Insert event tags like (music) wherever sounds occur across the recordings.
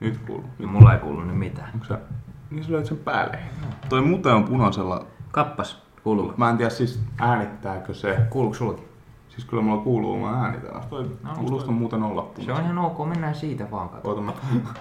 Nyt kuuluu. Ja mulla ei kuulu nyt mitään. Onko sä... Niin sä löit sen päälle. Toi mute on punaisella. Kappas, kuuluu. Mä en tiedä siis äänittääkö se. Kuuluuko sullakin? Siis kyllä mulla kuuluu, mä äänitän. Toi No, kuulostaa muuten olla Se punaisella. on ihan ok, mennään siitä vaan katsomaan. Oota mä...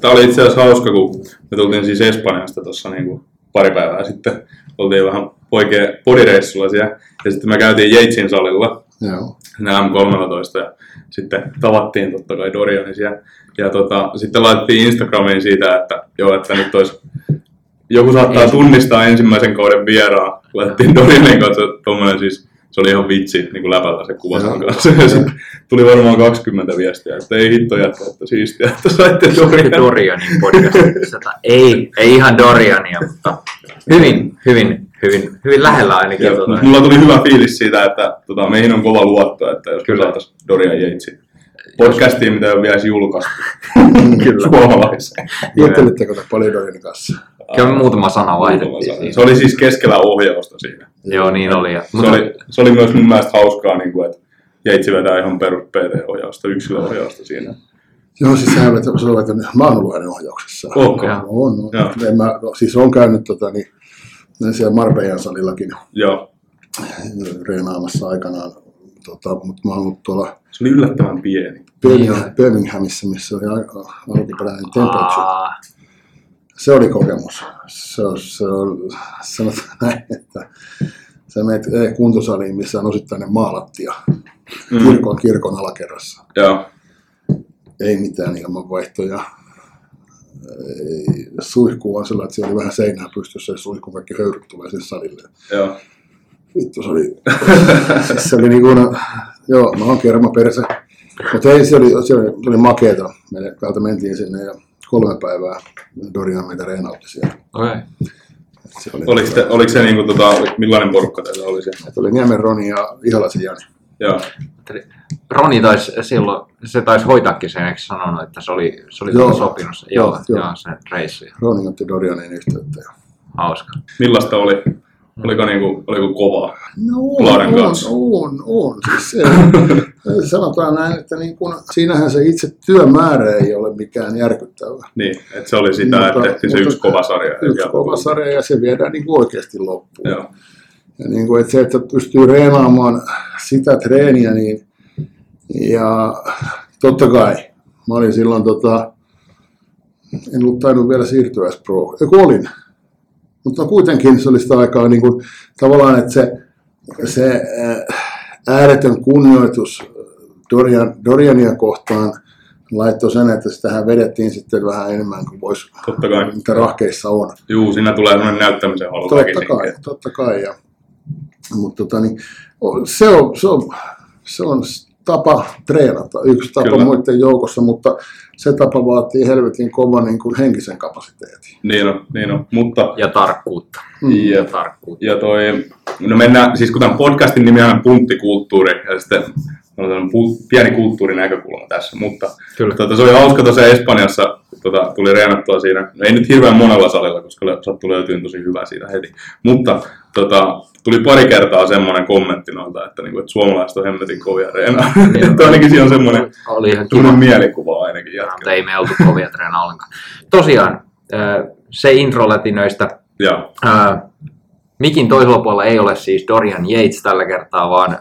Tämä oli itse asiassa hauska, kun me tultiin siis Espanjasta tuossa niin pari päivää sitten. Oltiin vähän poikien podireissulla siellä. Ja sitten me käytiin Jeitsin salilla Joo. sinne M13 ja sitten tavattiin totta kai Dorianin siellä. Ja tota, sitten laitettiin Instagramiin siitä, että joo, että nyt olisi joku saattaa tunnistaa ensimmäisen kauden vieraan. Laitettiin Dorianin kanssa tommonen siis, se oli ihan vitsi niin kuin läpällä se kuva sen Joo. (laughs) kanssa. Tuli varmaan 20 viestiä, että ei hitto jättä, että siistiä, että saitte Dorianin. Dorianin podcastissa. (laughs) ei, ei ihan Doriania, mutta hyvin, hyvin, hyvin, hyvin lähellä ainakin. Ja, Tota, mut mulla tuli hyvä fiilis siitä, että tota, meihin on kova luotto, että jos me saataisiin Dorian Jeitsi podcastiin, mitä ei ole vielä julkaistu Kyllä. (laughs) suomalaiseen. Juttelitteko te Polydorinin kanssa? Kyllä muutama sana Muutama vaihdettiin sana. Se oli siis keskellä ohjausta siinä. Joo, niin oli. Ja, Se oli, se oli myös mun mielestä hauskaa, niin kuin, että Jeitsi vetää ihan perus PT-ohjausta, yksilöohjausta siinä. Joo, siis sehän vetää, se on vetänyt, mä oon ollut hänen ohjauksessa. Ok. Joo. On, on. Joo. En mä, no, siis on käynyt tota, niin, siellä Marbeijan salillakin Joo. reenaamassa aikanaan, tota, mutta mä oon ollut tuolla Se oli yllättävän pieni. Birmingham- Birminghamissa, missä oli al- alkuperäinen temperature. Se oli kokemus. Se se on sanotaan (laughs) näin, että sä menet eh, kuntosaliin, missä on osittainen maalattia Mm. kirkon, kirkon alakerrassa. Joo. Ei mitään ilmanvaihtoja. Ei, suihku on sellainen, että siellä oli vähän seinää pystyssä ja suihkun kaikki höyryt tulee sinne salille. Joo. Vittu, se oli, siis se oli niin kuin, joo, mä oon kerma perse. Mutta ei, se oli, se oli, se oli makeeta. Me täältä mentiin sinne ja kolme päivää Dorian meitä reenautti siellä. okei. Se oli, Oliko, te, oliko se niin kuin, tota, millainen porukka teillä oli se? että oli Niemen Roni ja Ihalaisen Jani. Joo. Roni taisi silloin, se taisi hoitaakin sen, eikö sanonut, että se oli, se oli Joo. sopinut. se- Joo, Joo, joo, joo. se reissu. Roni otti Dorianin yhteyttä. Ja... Hauska. Millaista oli? Oliko, niin kuin, oliko kovaa? No on, on, on, on. Siis se, (laughs) sanotaan näin, että niin kun, siinähän se itse työmäärä ei ole mikään järkyttävä. Niin, että se oli sitä, että tehtiin se yksi kova sarja. Yksi kova sarja ja se viedään niin oikeasti loppuun. Joo. Ja niin kuin, että se, että pystyy reenaamaan sitä treeniä, niin ja totta kai, mä olin silloin tota, en ollut tainnut vielä siirtyä edes pro, Eiku olin, mutta kuitenkin se oli sitä aikaa niin kuin, tavallaan, että se, se äh, ääretön kunnioitus Dorian, Doriania kohtaan laittoi sen, että sitähän vedettiin sitten vähän enemmän kuin voisi, Totta kai. mitä rahkeissa on. Juu, siinä tulee sellainen näyttämisen halu Totta kai, totta kai. Ja, mutta tota, niin, se, on, se, on, se on tapa treenata, yksi tapa Kyllä. muiden joukossa, mutta se tapa vaatii helvetin kovan niin kuin henkisen kapasiteetin. Niin on, niin on. Mutta Ja tarkkuutta. Mm. Ja tarkkuutta. Ja toi, no mennään, siis kun tämän podcastin nimi on punttikulttuuri, ja sitten on pieni kulttuurinäkökulma tässä, mutta Kyllä. tota, se oli hauska tuossa Espanjassa, tota, tuli reenattua siinä, no ei nyt hirveän monella salilla, koska sattui löytyyn tosi hyvä siitä heti, mutta tota, tuli pari kertaa semmoinen kommentti noilta, että, niinku, että suomalaiset on hemmetin kovia reenaa. (laughs) että ainakin siinä on semmoinen Oli ihan kiva. mielikuva ainakin Mutta jätkellä. ei me oltu kovia treenaa ollenkaan. Tosiaan, se introlätinöistä. Joo, Äh, Mikin toisella puolella ei ole siis Dorian Yates tällä kertaa, vaan äh,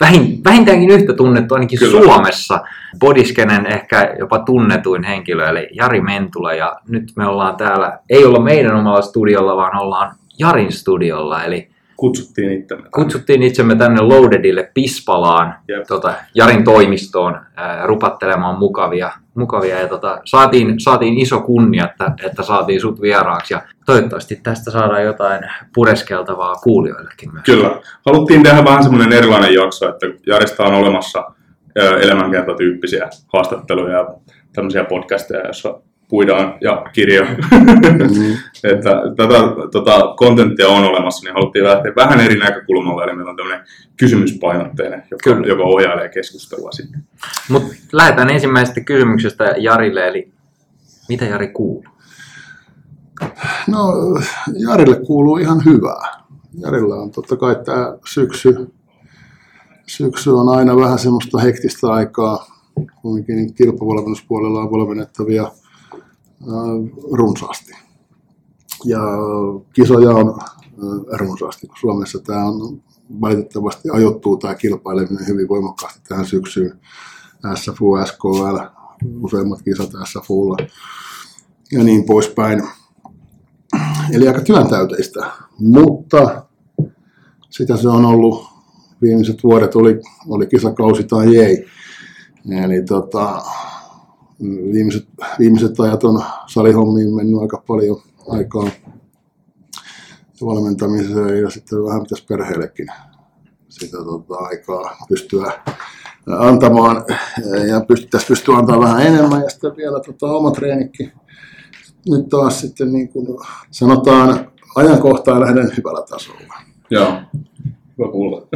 vähin, vähintäänkin yhtä tunnettu ainakin. Kyllä. Suomessa. Bodiskenen ehkä jopa tunnetuin henkilö, eli Jari Mentula. Ja nyt me ollaan täällä, ei olla meidän omalla studiolla, vaan ollaan Jarin studiolla. Eli kutsuttiin itsemme. kutsuttiin itsemme tänne Loadedille Pispalaan, Jep. tota, Jarin toimistoon, ää, rupattelemaan mukavia, mukavia ja tota, saatiin, saatiin iso kunnia, että, että saatiin sut vieraaksi ja toivottavasti tästä saadaan jotain pureskeltavaa kuulijoillekin myös. Kyllä. Haluttiin tehdä vähän semmoinen erilainen jakso, että Jarista on olemassa elämänkertatyyppisiä haastatteluja ja tämmöisiä podcasteja, joissa puidaan ja kirjoja. Mm. (laughs) että tätä tota, kontenttia on olemassa, niin haluttiin lähteä vähän eri näkökulmalla, eli meillä on tämmöinen kysymyspainotteinen, joka, Kyllä. joka ohjailee keskustelua sitten. Mutta lähdetään ensimmäisestä kysymyksestä Jarille, eli mitä Jari kuuluu? No, Jarille kuuluu ihan hyvää. Jarilla on totta kai tämä syksy, syksy on aina vähän semmoista hektistä aikaa. Kuitenkin niin kilpavalmennuspuolella on valmennettavia runsaasti. Ja kisoja on äh, runsaasti. Suomessa tämä on valitettavasti ajoittuu tämä kilpaileminen hyvin voimakkaasti tähän syksyyn. SFU, SKL, useimmat kisat SFUlla ja niin poispäin. Eli aika työntäyteistä, mutta sitä se on ollut viimeiset vuodet, oli, oli kisakausi tai ei. Eli tota, viimeiset, viimeiset ajat on salihommiin mennyt aika paljon aikaa valmentamiseen ja sitten vähän pitäisi perheellekin sitä tota, aikaa pystyä antamaan ja pystyttäisiin pystyä antamaan vähän enemmän ja sitten vielä tota, oma treenikin nyt taas sitten niin kuin sanotaan ajankohtaan lähden hyvällä tasolla. Joo, hyvä kuulla.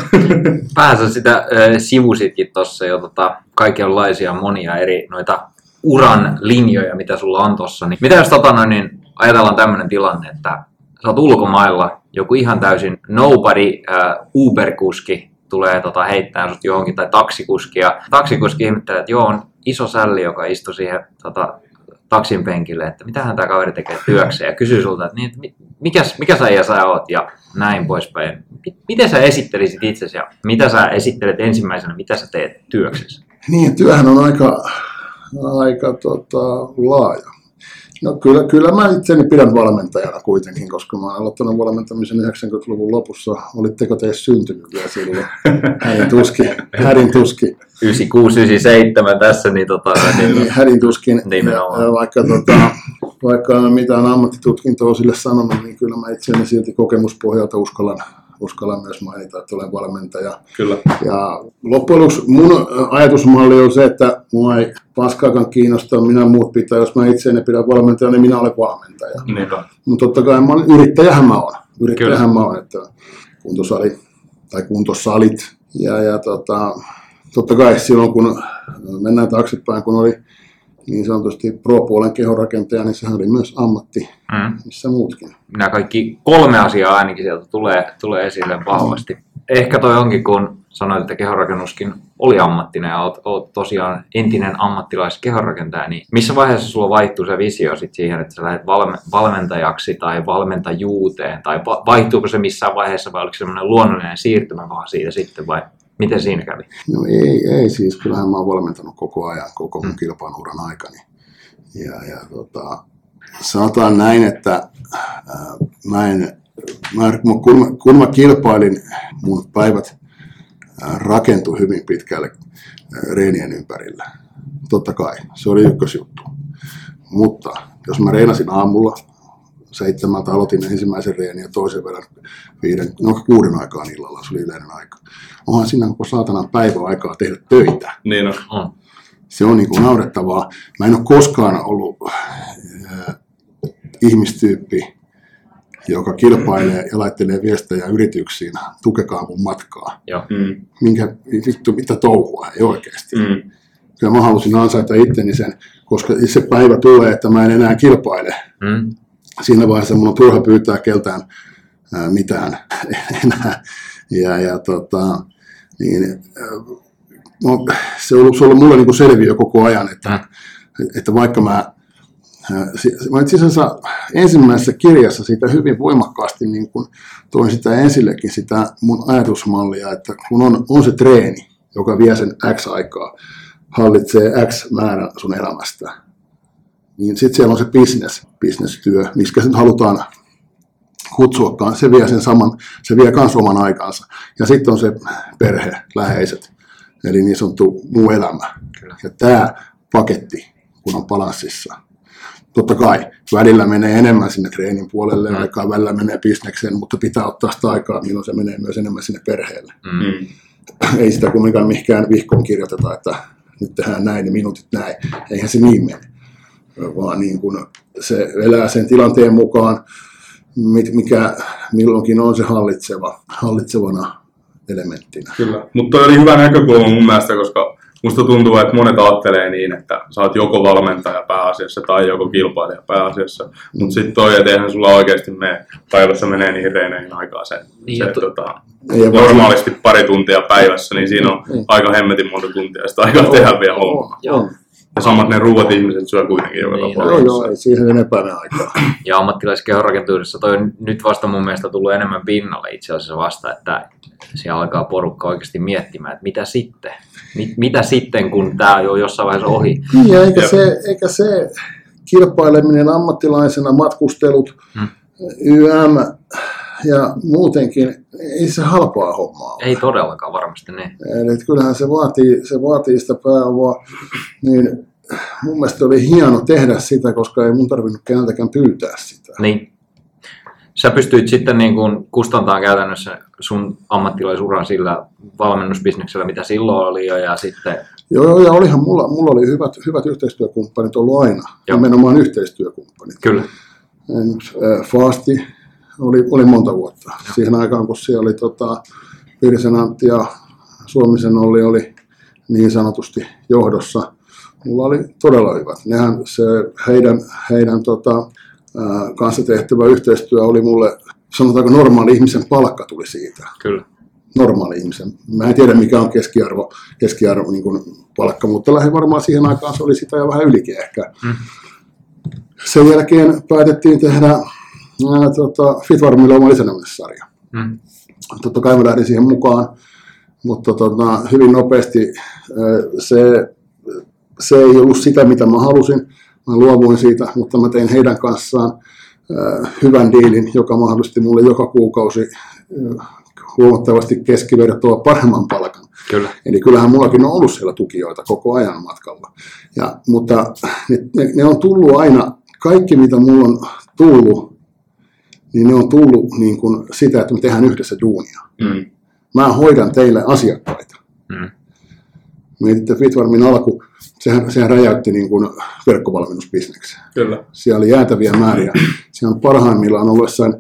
Vähän sitä äh, sivusitkin tuossa jo tota, kaikenlaisia monia eri noita uran linjoja, mitä sulla on tossa. Niin, mitä jos tota, niin ajatellaan tämmöinen tilanne, että sä oot ulkomailla, joku ihan täysin nobody äh, Uber-kuski tulee tota, heittää sut johonkin, tai taksikuski, ja taksikuski ihmettelee, että joo, on iso sälli, joka istuu siihen tota, taksin penkille, että mitähän tämä kaveri tekee työkseen, ja kysyy sulta, että niin, mikä, mikä sä ja sä oot, ja näin poispäin. Miten sä esittelisit itsesi, ja mitä sä esittelet ensimmäisenä, mitä sä teet työksessä? Niin, työhän on aika, aika tota, laaja. No kyllä, kyllä mä itseni pidän valmentajana kuitenkin, koska mä olen aloittanut valmentamisen 90-luvun lopussa. Olitteko te syntynyt vielä silloin? (laughs) Hädin tuskin. Hädin tuskin. 96, 97 tässä, niin tota... Niin, hädin tuskin. Ja, vaikka, tota, vaikka mitään ammattitutkintoa sille sanonut, niin kyllä mä itseäni silti kokemuspohjalta uskallan uskallan myös mainita, että olen valmentaja. Kyllä. Ja loppujen lopuksi mun ajatusmalli on se, että mua ei paskaakaan kiinnosta, minä muut pitää, jos mä itse en pidä valmentajana, niin minä olen valmentaja. Mutta totta kai mä olen, yrittäjähän mä olen. Yrittäjähän Kyllä. mä olen, että kuntosali tai kuntosalit. Ja, ja tota, totta kai silloin, kun mennään taaksepäin, kun oli niin sanotusti pro-puolen kehorakentaja, niin sehän oli myös ammatti, mm. missä muutkin. Nämä kaikki kolme asiaa ainakin sieltä tulee, tulee esille vahvasti. Mm. Ehkä toi onkin, kun sanoit, että kehorakennuskin oli ammattinen ja olet, olet tosiaan entinen ammattilais kehorakentaja, niin missä vaiheessa sulla vaihtuu se visio sit siihen, että sä lähdet valme, valmentajaksi tai valmentajuuteen, tai vaihtuuko se missään vaiheessa vai oliko se semmoinen luonnollinen siirtymä vaan siitä sitten vai Miten siinä kävi? No ei, ei siis, kyllähän mä oon valmentanut koko ajan, koko mun mm. kilpailuuran aikani. Ja, ja tota, sanotaan näin, että äh, mä en, mä, kun, mä, kun mä kilpailin, mun päivät äh, rakentui hyvin pitkälle äh, reenien ympärillä. Totta kai, se oli ykkösjuttu. Mutta jos mä reenasin aamulla, seitsemältä aloitin ensimmäisen reenin ja toisen verran viiden, no kuuden aikaan illalla, se oli yleinen aika. Onhan siinä koko saatanan päivä aikaa tehdä töitä. Niin on. Se on niin kuin naurettavaa. Mä en ole koskaan ollut äh, ihmistyyppi, joka kilpailee ja laittelee viestejä yrityksiin, tukekaa mun matkaa. Joo. Mm. Minkä, vittu, mitä touhua, ei oikeasti. Mm. Kyllä mä halusin ansaita itteni sen, koska se päivä tulee, että mä en enää kilpaile. Mm siinä vaiheessa mun on turha pyytää keltään ää, mitään (laughs) enää. Ja, ja tota, niin, no, se on ollut, se on ollut mulle niin kuin selviö koko ajan, että, mm. että vaikka mä Mä itse asiassa ensimmäisessä kirjassa siitä hyvin voimakkaasti niin kun toin sitä ensillekin sitä mun ajatusmallia, että kun on, on se treeni, joka vie sen X aikaa, hallitsee X määrän sun elämästä, niin sitten siellä on se business, business-työ, miksi nyt halutaan kutsuakaan, se vie sen saman, se vie myös oman aikansa. Ja sitten on se perhe, läheiset, eli niin sanottu muu elämä. Kyllä. Ja tämä paketti, kun on balanssissa, totta kai välillä menee enemmän sinne treenin puolelle, mm. aikaa välillä menee bisnekseen, mutta pitää ottaa sitä aikaa, milloin se menee myös enemmän sinne perheelle. Mm. (clears throat) Ei sitä kumminkaan mihinkään vihkoon kirjoiteta, että nyt tehdään näin ja minuutit näin. Eihän se niin mene vaan niin kuin se elää sen tilanteen mukaan, mikä milloinkin on se hallitseva, hallitsevana elementtinä. Kyllä, mutta oli hyvä näkökulma mun mielestä, koska musta tuntuu, että monet ajattelee niin, että sä oot joko valmentaja pääasiassa tai joko kilpailija pääasiassa. Mutta sitten toi, että eihän sulla oikeasti mene, päivässä menee niihin reeneihin aikaa se, Niin, se to- tota, normaalisti pari tuntia päivässä, niin siinä on Niin. aika hemmetin monta tuntia sitä aikaa tehdä vielä hommaa. On, on. Ja samat ne ruuat ihmiset syö kuitenkin joka Niin, Joo, tapauksessa. joo, ei siihen enempää ne aikaa. Ja ammattilaiskehonrakentuudessa toi on nyt vasta mun mielestä tullut enemmän pinnalle itse asiassa vasta, että siellä alkaa porukka oikeasti miettimään, että mitä sitten? Mit, mitä sitten, kun tämä on jo jossain vaiheessa ohi? Niin, ja eikä Jep. se, eikä se kilpaileminen ammattilaisena, matkustelut, Hmm. YM ja muutenkin, ei se halpaa hommaa ole. Ei todellakaan varmasti niin. Eli kyllähän se vaatii, se vaatii sitä pääomaa, niin mun mielestä oli hieno tehdä sitä, koska ei mun tarvinnut keneltäkään pyytää sitä. niin. Sä pystyit sitten niin kuin kustantamaan käytännössä sun ammattilaisuran sillä valmennusbisneksellä, mitä silloin oli jo, ja sitten Joo, ja olihan mulla, mulla oli hyvät, hyvät yhteistyökumppanit ollut aina, Joo. nimenomaan yhteistyökumppanit. kyllä, äh, Faasti oli, oli monta vuotta. Siihen aikaan, kun siellä oli tota, Virsen Antti ja Suomisen Olli oli niin sanotusti johdossa. Mulla oli todella hyvät. Nehän se, heidän, heidän tota, ää, kanssa tehtävä yhteistyö oli mulle, sanotaanko normaali ihmisen palkka tuli siitä. kyllä. Normaali ihmisen. Mä en tiedä mikä on keskiarvo, keskiarvo niin kuin palkka, mutta lähes varmaan siihen aikaan se oli sitä ja vähän ylikin ehkä. Mm. Sen jälkeen päätettiin tehdä tota, Fitvarmille oma lisännämissarja. Mm. Totta kai mä lähdin siihen mukaan, mutta tota, hyvin nopeasti se, se ei ollut sitä, mitä mä halusin. Mä luovuin siitä, mutta mä tein heidän kanssaan hyvän diilin, joka mahdollisti mulle joka kuukausi huomattavasti keskivertoa paremman palkan. Kyllä, Eli kyllähän mullakin on ollut siellä tukijoita koko ajan matkalla. Ja, mutta ne, ne, ne on tullut aina, kaikki mitä mulla on tullut, niin ne on tullut niin kuin sitä, että me tehdään yhdessä duunia. Mm. Mä hoidan teille asiakkaita. mm. Mietitte Fitvarmin alku, sehän, sehän räjäytti niin kuin verkkovalmennusbisneksen. Kyllä. Siellä oli jäätäviä määriä. Siellä on parhaimmillaan ollut jossain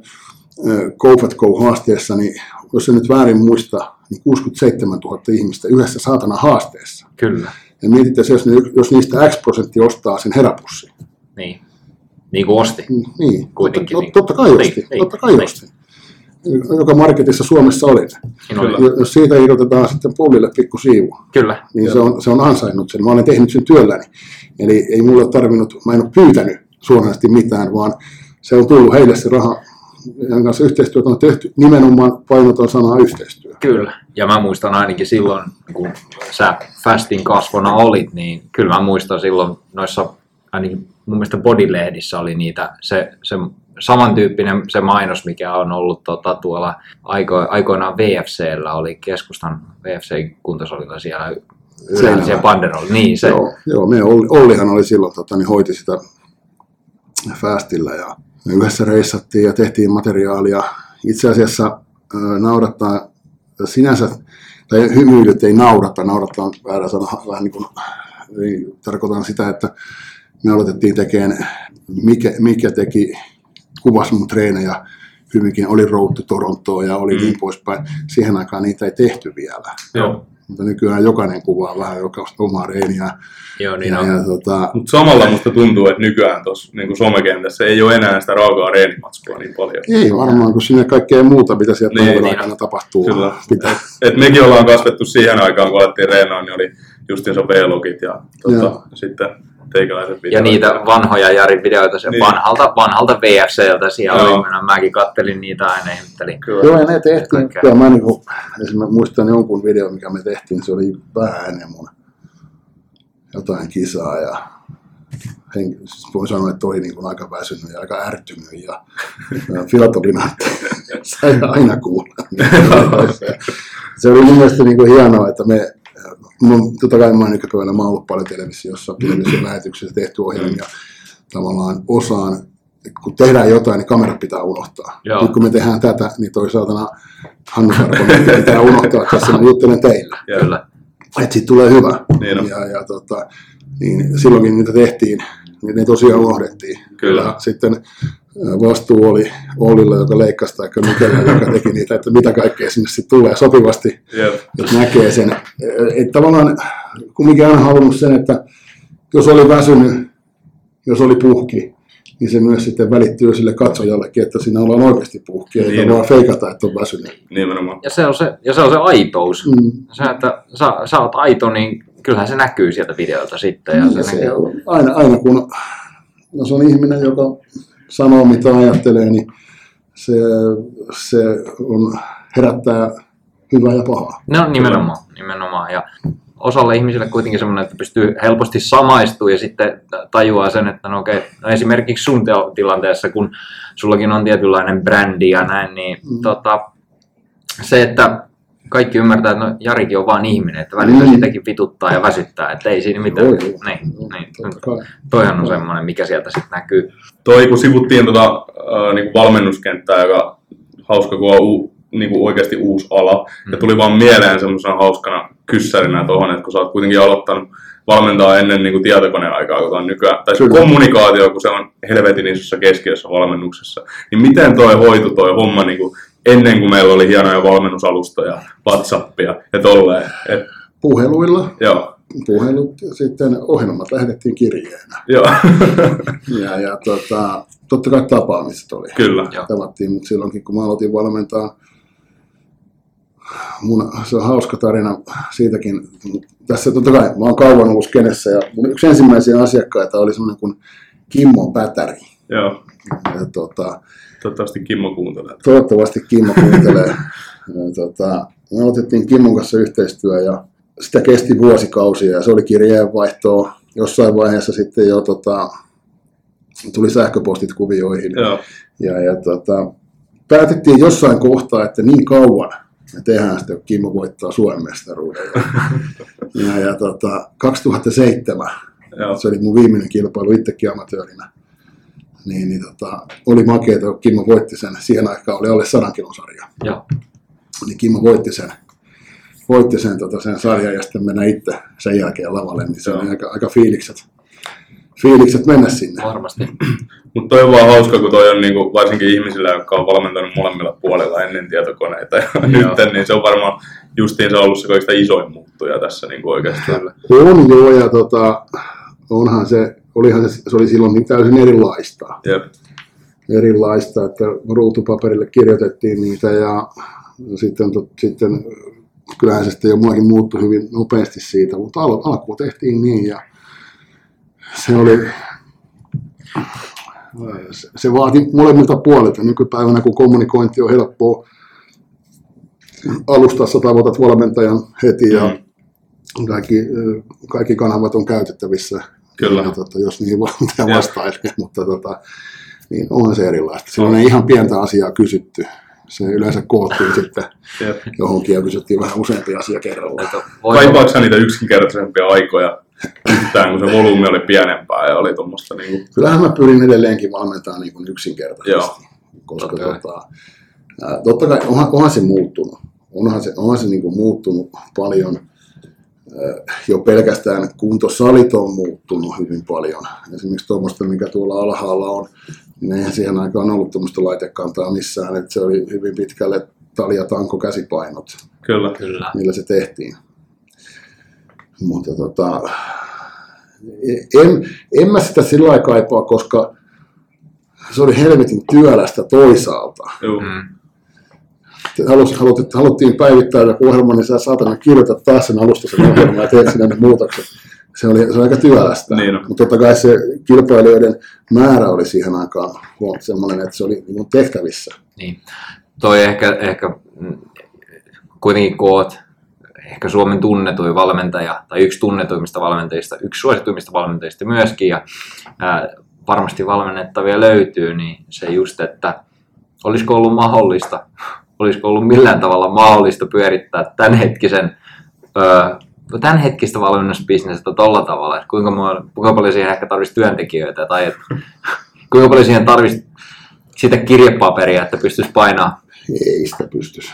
Go Fat Go-haasteessa, niin jos en nyt väärin muista, niin 67 000 ihmistä yhdessä saatana haasteessa. kyllä, Ja mietitte, se, jos, ne, jos niistä X prosentti ostaa sen heräpussin. niin. Niin kuin osti. Niin, Kuitenkin totta, niin. totta kai Niin, osti. niin, totta kai niin. osti. Joka marketissa Suomessa oli. Niin oli. Kyllä. Jos siitä irrotetaan sitten pullille pikku siivu, Kyllä, niin se on, se on ansainnut sen. Mä olen tehnyt sen työlläni. Eli ei mulle ole tarvinnut, mä en ole pyytänyt suoranaisesti mitään, vaan se on tullut heille se raha, jonka kanssa yhteistyötä on tehty. Nimenomaan painoton sanaa yhteistyö. Kyllä, ja mä muistan ainakin silloin, kun sä Fastin kasvona olit, niin kyllä mä muistan silloin noissa, ainakin mun mielestä Bodylehdissä oli niitä, se, se samantyyppinen se mainos, mikä on ollut tota, tuolla aiko, aikoinaan VFCllä, oli keskustan VFC-kuntosalilla siellä Seinällä. siellä banderolla. Niin, se, Joo, joo me Olli, Ollihan oli silloin, tota, niin hoiti sitä Fastillä ja me yhdessä reissattiin ja tehtiin materiaalia. Itse asiassa äh, naurattaa sinänsä, tai hymyilyt ei naurata, naurata on väärä sana, vähän niin kuin, ei, tarkoitan sitä, että me aloitettiin tekemään, mikä, mikä teki, kuvasi mun treenejä, hyvinkin oli Road to Torontoa ja oli Mm. niin poispäin. Siihen aikaan niitä ei tehty vielä. Joo. Mutta nykyään jokainen kuvaa vähän joka omaa reeniä. joo, niin ja, on. ja, tota, Mutta samalla musta tuntuu, että nykyään tuossa niin somekentässä ei ole enää sitä raakaa reenimatskua niin paljon. ei varmaan, kun sinne kaikkea muuta, mitä siellä Niin, niin aikana tapahtuu. Kyllä. Pitää. Et mekin ollaan kasvettu siihen aikaan, kun alettiin reenaa, niin oli justiinsa V-logit ja tota, Joo. sitten teikäläiset Ja videot. niitä vanhoja Jarin videoita, se Niin. vanhalta, vanhalta VFCltä siellä Joo. oli, mäkin kattelin niitä aina ja ihmettelin. Kyllä. Joo, ja ne tehtiin. Kyllä mä niinku, esimerkiksi muistan jonkun videon, mikä me tehtiin, se oli vähän ennen mun jotain kisaa ja hen, siis voi sanoa, että oli niin kuin aika väsynyt ja aika ärtynyt ja, ja Filatovina (laughs) sai aina kuulla. (laughs) se oli mun mielestä niin kuin hienoa, että me, mun, totta kai mä oon nykypäivänä, mä ollut paljon televisiossa, television lähetyksissä tehty ohjelmia, tavallaan osaan, kun tehdään jotain, niin kamerat pitää unohtaa. Joo. Nyt kun me tehdään tätä, niin toi saatana Hannu Sarkonen (laughs) pitää unohtaa, että tässä mä juttelen teille Ja, Kyllä. että siitä tulee hyvä. Niin on. ja, ja tota, niin silloinkin niitä tehtiin, niin ne tosiaan unohdettiin. Kyllä. Ja sitten vastuu oli Ollilla, joka leikkasi, tai Mikellä, joka teki niitä, että mitä kaikkea sinne sitten tulee sopivasti, Jep. että näkee sen. Että tavallaan kumminkin aina halunnut sen, että jos oli väsynyt, jos oli puhki, niin se myös sitten välittyy sille katsojallekin, että siinä ollaan oikeasti puhki, eikä Niin vaan feikata, että on väsynyt. Nimenomaan. Ja se on se, ja se, on se aitous. Mm. Se, että sä, sä oot aito, niin kyllähän se näkyy sieltä videolta sitten. Ja Ja se se näkyy. on aina, aina kun jos on ihminen, joka sanoo mitä ajattelee, niin se, se on, herättää hyvää ja pahaa. No nimenomaan, nimenomaan. Ja osalle ihmisille kuitenkin semmoinen, että pystyy helposti samaistumaan ja sitten tajuaa sen, että no okei, no esimerkiksi sun tilanteessa, kun sullakin on tietynlainen brändi ja näin, niin Mm. tota, se, että kaikki ymmärtää, että no Jarikin on vaan ihminen, että välillä Mm. sitäkin vituttaa ja väsyttää, että ei siinä mitään. Joo, joo. Niin, Joo, niin. totta. Toihan on semmoinen, mikä sieltä sitten näkyy. Toi kun sivuttiin tota, äh, niin valmennuskenttää, joka hauska kun on u, niin kuin oikeasti uusi ala, ja Mm. tuli vaan mieleen semmoisena hauskana kyssärinä tuohon, että kun sä oot kuitenkin aloittanut valmentaa ennen niin kuin tietokoneaikaa, kun on nykyään, tai se Kyllä. kommunikaatio, kun se on helvetin isossa keskiössä valmennuksessa, niin miten toi hoitu toi homma niin kuin ennen kuin meillä oli hienoja valmennusalustoja, Whatsappia ja tolleen. Et, Puheluilla, joo, puhelut ja sitten ohjelmat lähetettiin kirjeenä. joo, (laughs) Ja, ja tota, totta kai tapaamiset oli. kyllä. Joo. Tavattiin, mutta silloinkin kun mä aloitin valmentaa, mun, se on hauska tarina siitäkin. Tässä totta kai, mä oon kauan ollut skenessä ja mun yksi ensimmäisiä asiakkaita oli semmoinen kuin Kimmo Pätäri. Joo, Ja, tota, toivottavasti Kimmo kuuntelee. toivottavasti Kimmo kuuntelee. (laughs) Tota, me aloitettiin Kimmon kanssa yhteistyö ja sitä kesti vuosikausia ja se oli kirjeenvaihtoa. Jossain vaiheessa sitten jo tota, tuli sähköpostit kuvioihin. Joo, Ja, ja tota, päätettiin jossain kohtaa, että niin kauan me tehdään sitä, kun Kimmo voittaa Suomen mestaruuden. Ja, (laughs) ja, ja tota, 2007, joo, se oli mun viimeinen kilpailu itsekin amatöörinä, niin, niin tota, oli makeeta, kun Kimmo voitti sen. Siihen aikaan oli alle 100 kilon sarja. Joo. Niin Kimmo voitti sen, voitti sen, tota, sen sarjan ja sitten mennä itse sen jälkeen lavalle, niin se oli Joo. aika, aika fiilikset, fiilikset mennä sinne. Varmasti. (clears throat) Mutta toi on vaan hauska, kun toi on niinku, varsinkin ihmisillä, jotka on valmentanut molemmilla puolilla ennen tietokoneita ja nyt, niin se on varmaan justiin se ollut se kaikista isoin muuttuja tässä niinku oikeastaan. On joo, ja tota, onhan se, olihan se, se oli silloin niin täysin erilaista. Jep. erilaista, että ruutupaperille kirjoitettiin niitä ja sitten, tot, sitten kyllähän se sitten jo muakin muuttui hyvin nopeasti siitä, mutta al, alkuun tehtiin niin ja se oli, se, se vaati molemmilta puolilta. Nykypäivänä kun kommunikointi on helppoa, alustassa tavoitat valmentajan heti ja Mm. kaikki, kaikki kanavat on käytettävissä. Kyllä. Ja, tota, jos niihin valmentaja (laughs) vastailee, mutta tota, niin onhan se erilaista. Silloin ei ihan pientä asiaa kysytty. Se yleensä koottiin sitten (laughs) johonkin ja kysyttiin vähän useampi asia kerrallaan. Kaipaatko sä niitä yksinkertaisempia aikoja yhtään, kun se volyymi oli pienempää ja oli tuommoista niinku... Kyllähän mä pyrin edelleenkin valmentamaan niin kuin yksinkertaisesti. Joo. Koska Totta kai. tota, ää, totta kai onhan, onhan se muuttunut. Onhan se, onhan se niin kuin muuttunut paljon. Jo pelkästään kuntosalit on muuttunut hyvin paljon. Esimerkiksi tuommoista, mikä tuolla alhaalla on, niin eihän siihen aikaan ollut tuommoista laitekantaa missään. Että se oli hyvin pitkälle talja tanko käsipainot, Kyllä. Kyllä. millä se tehtiin. Mutta tota, en, en mä sitä sillä lailla kaipaa, koska se oli helvetin työlästä toisaalta. Mm. Halus, halut, haluttiin päivittää joku ohjelma, niin sä saatana kirjoitat taas sen alusta sen ohjelman ja teet sinne ne muutokset. Se oli, se oli aika työlästä. Niin on. Mutta totta kai se kilpailijoiden määrä oli siihen aikaan semmoinen, että se oli niin tehtävissä. Niin. Toi ehkä, ehkä mm, kuitenkin kun oot ehkä Suomen tunnetuin valmentaja, tai yksi tunnetuimmista valmentajista, yksi suosituimmista valmentajista myöskin, ja ää, varmasti valmennettavia löytyy, niin se just, että olisiko ollut mahdollista, olisiko ollut millään tavalla mahdollista pyörittää tämänhetkisen, öö, tämänhetkistä valmennusbisnestä tolla tavalla, että kuinka, mo- kuinka paljon siihen ehkä tarvitsisi työntekijöitä, tai että, kuinka paljon siihen tarvitsisi sitä kirjepaperia, että pystyisi painaa. Ei sitä pystyisi.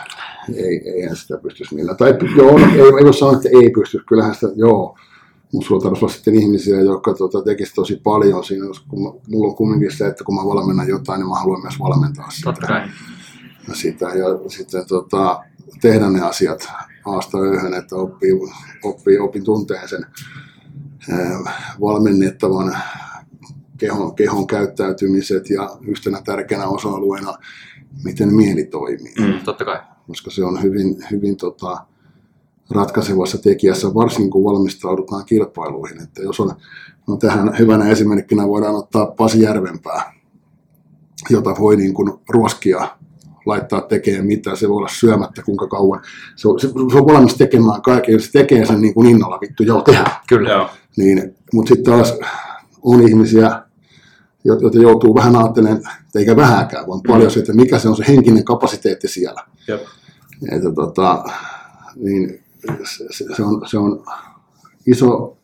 Ei, eihän sitä pystyisi millään. Tai joo, ei, ei voi sanoa, että ei pysty. Kyllähän sitä, joo. Mutta sulla tarvitsisi olla sitten ihmisiä, jotka tota, tekisivät tosi paljon siinä. Kun mä, mulla on kumminkin se, että kun mä valmennan jotain, niin mä haluan myös valmentaa sitä. Totta kai. Sitä ja sitten tota, tehdä ne asiat, aasta ööhön, että oppii, oppii, opin tunteen sen ää, valmennettavan kehon, kehon käyttäytymiset ja yhtenä tärkeänä osa-alueena, miten mieli toimii. Mm, totta kai. Koska se on hyvin, hyvin tota, ratkaisevassa tekijässä, varsinkin kun valmistaudutaan kilpailuihin. Että jos on, no tähän hyvänä esimerkkinä voidaan ottaa Pasi Järvenpää, jota voi niin kuin ruoskia laittaa tekemään mitä, se voi olla syömättä kuinka kauan. Se on, se, se on valmis tekemään kaiken, se tekee sen niin kuin innolla vittu, joo tehdään. Kyllä. Joo. Niin, mutta sitten taas on ihmisiä, jo- joita joutuu vähän ajattelemaan, eikä vähäkään, vaan paljon se, että mikä se on se henkinen kapasiteetti siellä. Jep. Että tota, niin se, se, se, on, se on iso,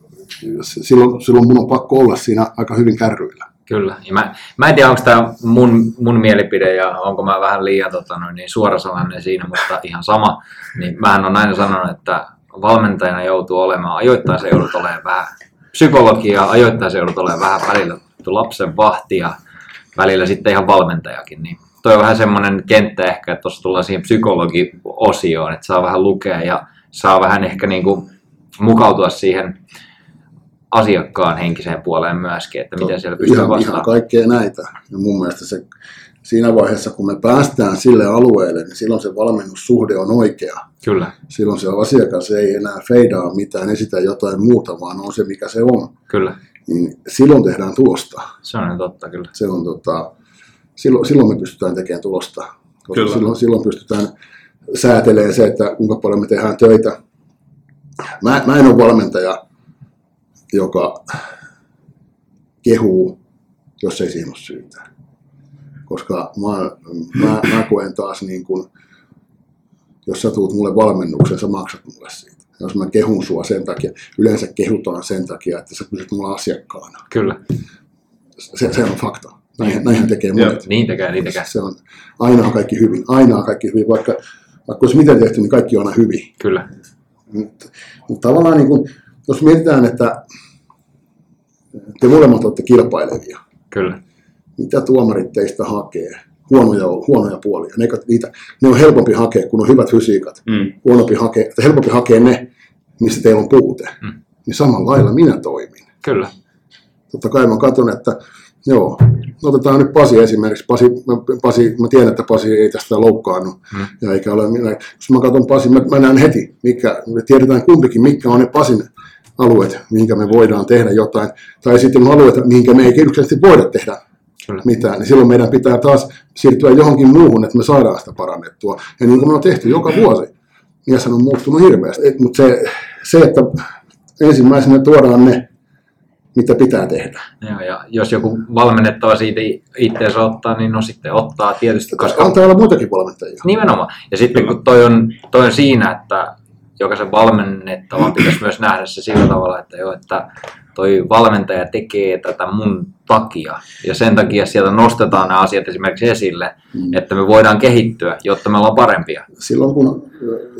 silloin, silloin mun on pakko olla siinä aika hyvin kärryillä. Kyllä. Ja mä, mä en tiedä, onko tämä mun, mun mielipide ja onko mä vähän liian tota, noin, niin suorasanainen siinä, mutta ihan sama. Niin mähän on aina sanonut, että valmentajana joutuu olemaan, ajoittain se joudut olemaan vähän psykologiaa, ajoittain se joudut olemaan vähän välillä lapsen vahtia, välillä sitten ihan valmentajakin. Niin toi on vähän semmoinen kenttä ehkä, että tuossa tullaan siihen psykologiosioon, että saa vähän lukea ja saa vähän ehkä niin kuin mukautua siihen asiakkaan henkiseen puoleen myöskin, että miten siellä pystyy ihan, ihan vastaamaan. kaikkea näitä. Ja mun mielestä se, siinä vaiheessa, kun me päästään sille alueelle, niin silloin se valmennussuhde on oikea. Kyllä, Silloin se asiakas ei enää feidaa mitään, esitä jotain muuta, vaan on se, mikä se on. kyllä. Niin silloin tehdään tulosta. Se on ihan totta, kyllä. Se on, tota, silloin, silloin me pystytään tekemään tulosta. Koska Kyllä. silloin, silloin pystytään säätelemään se, että kuinka paljon me tehdään töitä. Mä, mä en ole valmentaja, joka kehuu, jos ei siihen ole syytä. Koska mä, mä, mä koen taas niin kuin, jos sä tuut mulle valmennuksen, sä maksat mulle siitä. Jos mä kehun sua sen takia, yleensä kehutaan sen takia, että sä pysyt mulla asiakkaana. Kyllä, Se, se on fakta. Näin, näinhän tekee Joo. monet. niin tekee, niin tekee. Se on aina on kaikki hyvin, aina on kaikki hyvin, vaikka, vaikka olisi miten tehty, niin kaikki on aina hyvin. Kyllä, Mutta, mutta tavallaan niin kuin, jos mietitään, että te molemmat olette kilpailevia, kyllä, mitä tuomarit teistä hakee? Huonoja, huonoja puolia. Ne, niitä, ne on helpompi hakea, kun on hyvät fysiikat. Mm. Huonompi hakea, että helpompi hakea ne, missä teillä on puute. Mm. Niin samalla lailla minä toimin. kyllä. totta kai mä katson, että joo, no otetaan nyt Pasi esimerkiksi. Pasi, mä, Pasi, mä tiedän, että Pasi ei tästä loukkaannut. Mm. Ja eikä ole minä, jos mä katson Pasi, mä, mä näen heti, mikä, me tiedetään kumpikin, mitkä on ne Pasin alueet, mihinkä me voidaan tehdä jotain. Tai sitten on alueita, mihinkä me ei yksinkertaisesti voida tehdä Kyllä. mitään. Niin silloin meidän pitää taas siirtyä johonkin muuhun, että me saadaan sitä parannettua. Ja niin kuin me on tehty joka vuosi. Mieshän on muuttunut hirveästi. Mutta se, se, että ensimmäisenä tuodaan ne, mitä pitää tehdä. Joo, ja jos joku valmennettava siitä itseensä ottaa, niin no sitten ottaa tietysti, Koska koska antaa olla muitakin valmentajia. nimenomaan. Ja sitten kun toi on, toi on siinä, että jokaisen valmennettavan pitäisi myös nähdä se sillä tavalla, että joo, että toi valmentaja tekee tätä mun takia. Ja sen takia sieltä nostetaan nämä asiat esimerkiksi esille, Mm. että me voidaan kehittyä, jotta me ollaan parempia. Silloin kun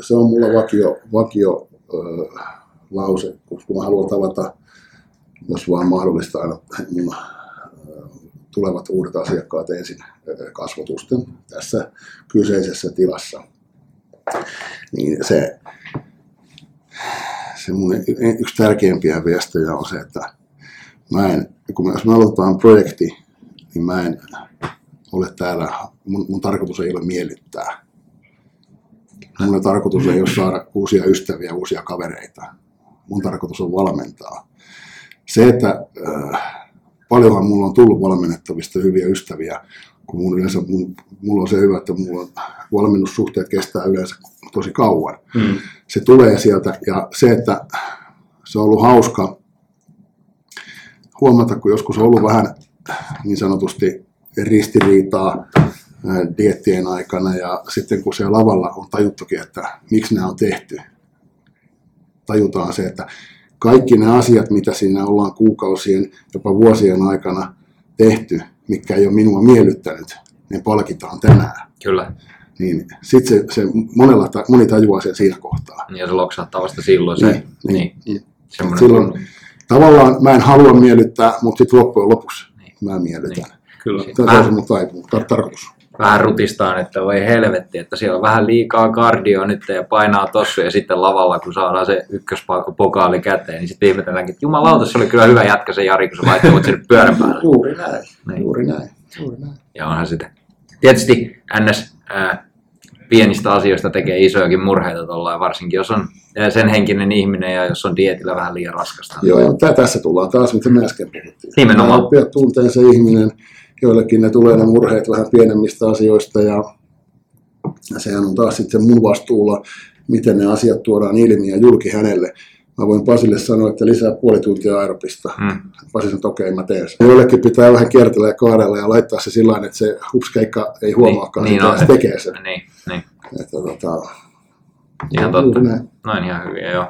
se on mulla vakio, vakio ö, lause, kun mä haluan tavata, jos vaan mahdollista aina mun tulevat uudet asiakkaat ensin kasvotusten tässä kyseisessä tilassa. Niin se, se mun y- yksi tärkeimpiä viestejä on se, että mä en, kun jos me aloitetaan projekti, niin mä en ole täällä, mun, mun tarkoitus ei ole miellyttää. Mun tarkoitus ei ole saada uusia ystäviä, uusia kavereita. Mun tarkoitus on valmentaa. Se, että äh, paljonhan mulla on tullut valmennettavista hyviä ystäviä, kun mun yleensä, mun, mulla on se hyvä, että mulla on valmennussuhteet kestää yleensä tosi kauan. Mm. Se tulee sieltä ja se, että se on ollut hauska huomata, kun joskus on ollut vähän niin sanotusti ristiriitaa ää, diettien aikana ja sitten kun se lavalla on tajuttukin, että miksi nämä on tehty, tajutaan se, että kaikki ne asiat, mitä siinä ollaan kuukausien, jopa vuosien aikana tehty, mikä ei ole minua miellyttänyt, ne palkitaan tänään. Kyllä. Niin sitten se, se monella, moni tajuaa sen siinä kohtaa. Ja se loksahtaa vasta silloin se. Niin, niin. niin. Semmoinen Silloin tavallaan mä en halua miellyttää, mutta sitten loppujen lopuksi Niin. mä miellytän. Kyllä. Tämä Mä- on se mun taipumus, tar- tarkoitus. Vähän rutistaan, että voi helvetti, että siellä on vähän liikaa kardio nyt ja painaa tossa ja sitten lavalla, kun saadaan se ykköspaikka pokaali käteen, niin sitten ihmetelläänkin, että jumalauta, se oli kyllä hyvä jätkä se Jari, kun se laittoi sinne pyörän päälle. (laughs) Juuri näin, Niin. juuri näin, juuri näin. Ja onhan sitä. Tietysti NS ää, pienistä asioista tekee isojakin murheita tuolla, varsinkin jos on sen henkinen ihminen ja jos on dietillä vähän liian raskasta. Joo, ja tä- tässä tullaan taas, mitä me äsken puhuttiin. Nimenomaan. Se ihminen, joillekin ne tulee ne murheet vähän pienemmistä asioista, ja sehän on taas sitten mun vastuulla, miten ne asiat tuodaan ilmi ja julki hänelle. Mä voin Pasille sanoa, että lisää puoli tuntia aerobista. Mm. Pasi sanoi, että okei, mä teen sen. Joillekin pitää vähän kiertellä ja kaarella ja laittaa se sillä tavalla, että se hupskeikka ei huomaakaan, niin niin, että se tekee sen. Niin, niin. Että, tota, Ihan totta. näin. Noin ihan hyviä, joo.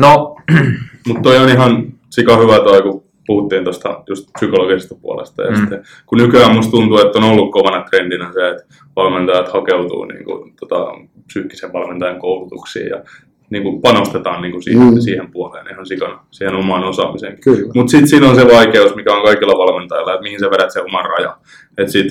No, (clears throat) Mutta toi on ihan sika hyvä toi, kun puhuttiin tuosta just psykologisesta puolesta. Ja Mm. mm. sitten, kun nykyään musta tuntuu, että on ollut kovana trendinä se, että valmentajat hakeutuu niin kuin, tota, psyykkisen valmentajan koulutuksiin ja niin kuin panostetaan niin kuin siihen, Mm. mm. siihen puoleen ihan sikana, siihen omaan osaamiseen. Mutta sitten siinä on se vaikeus, mikä on kaikilla valmentajilla, että mihin sä vedät sen oman rajan. Et sit,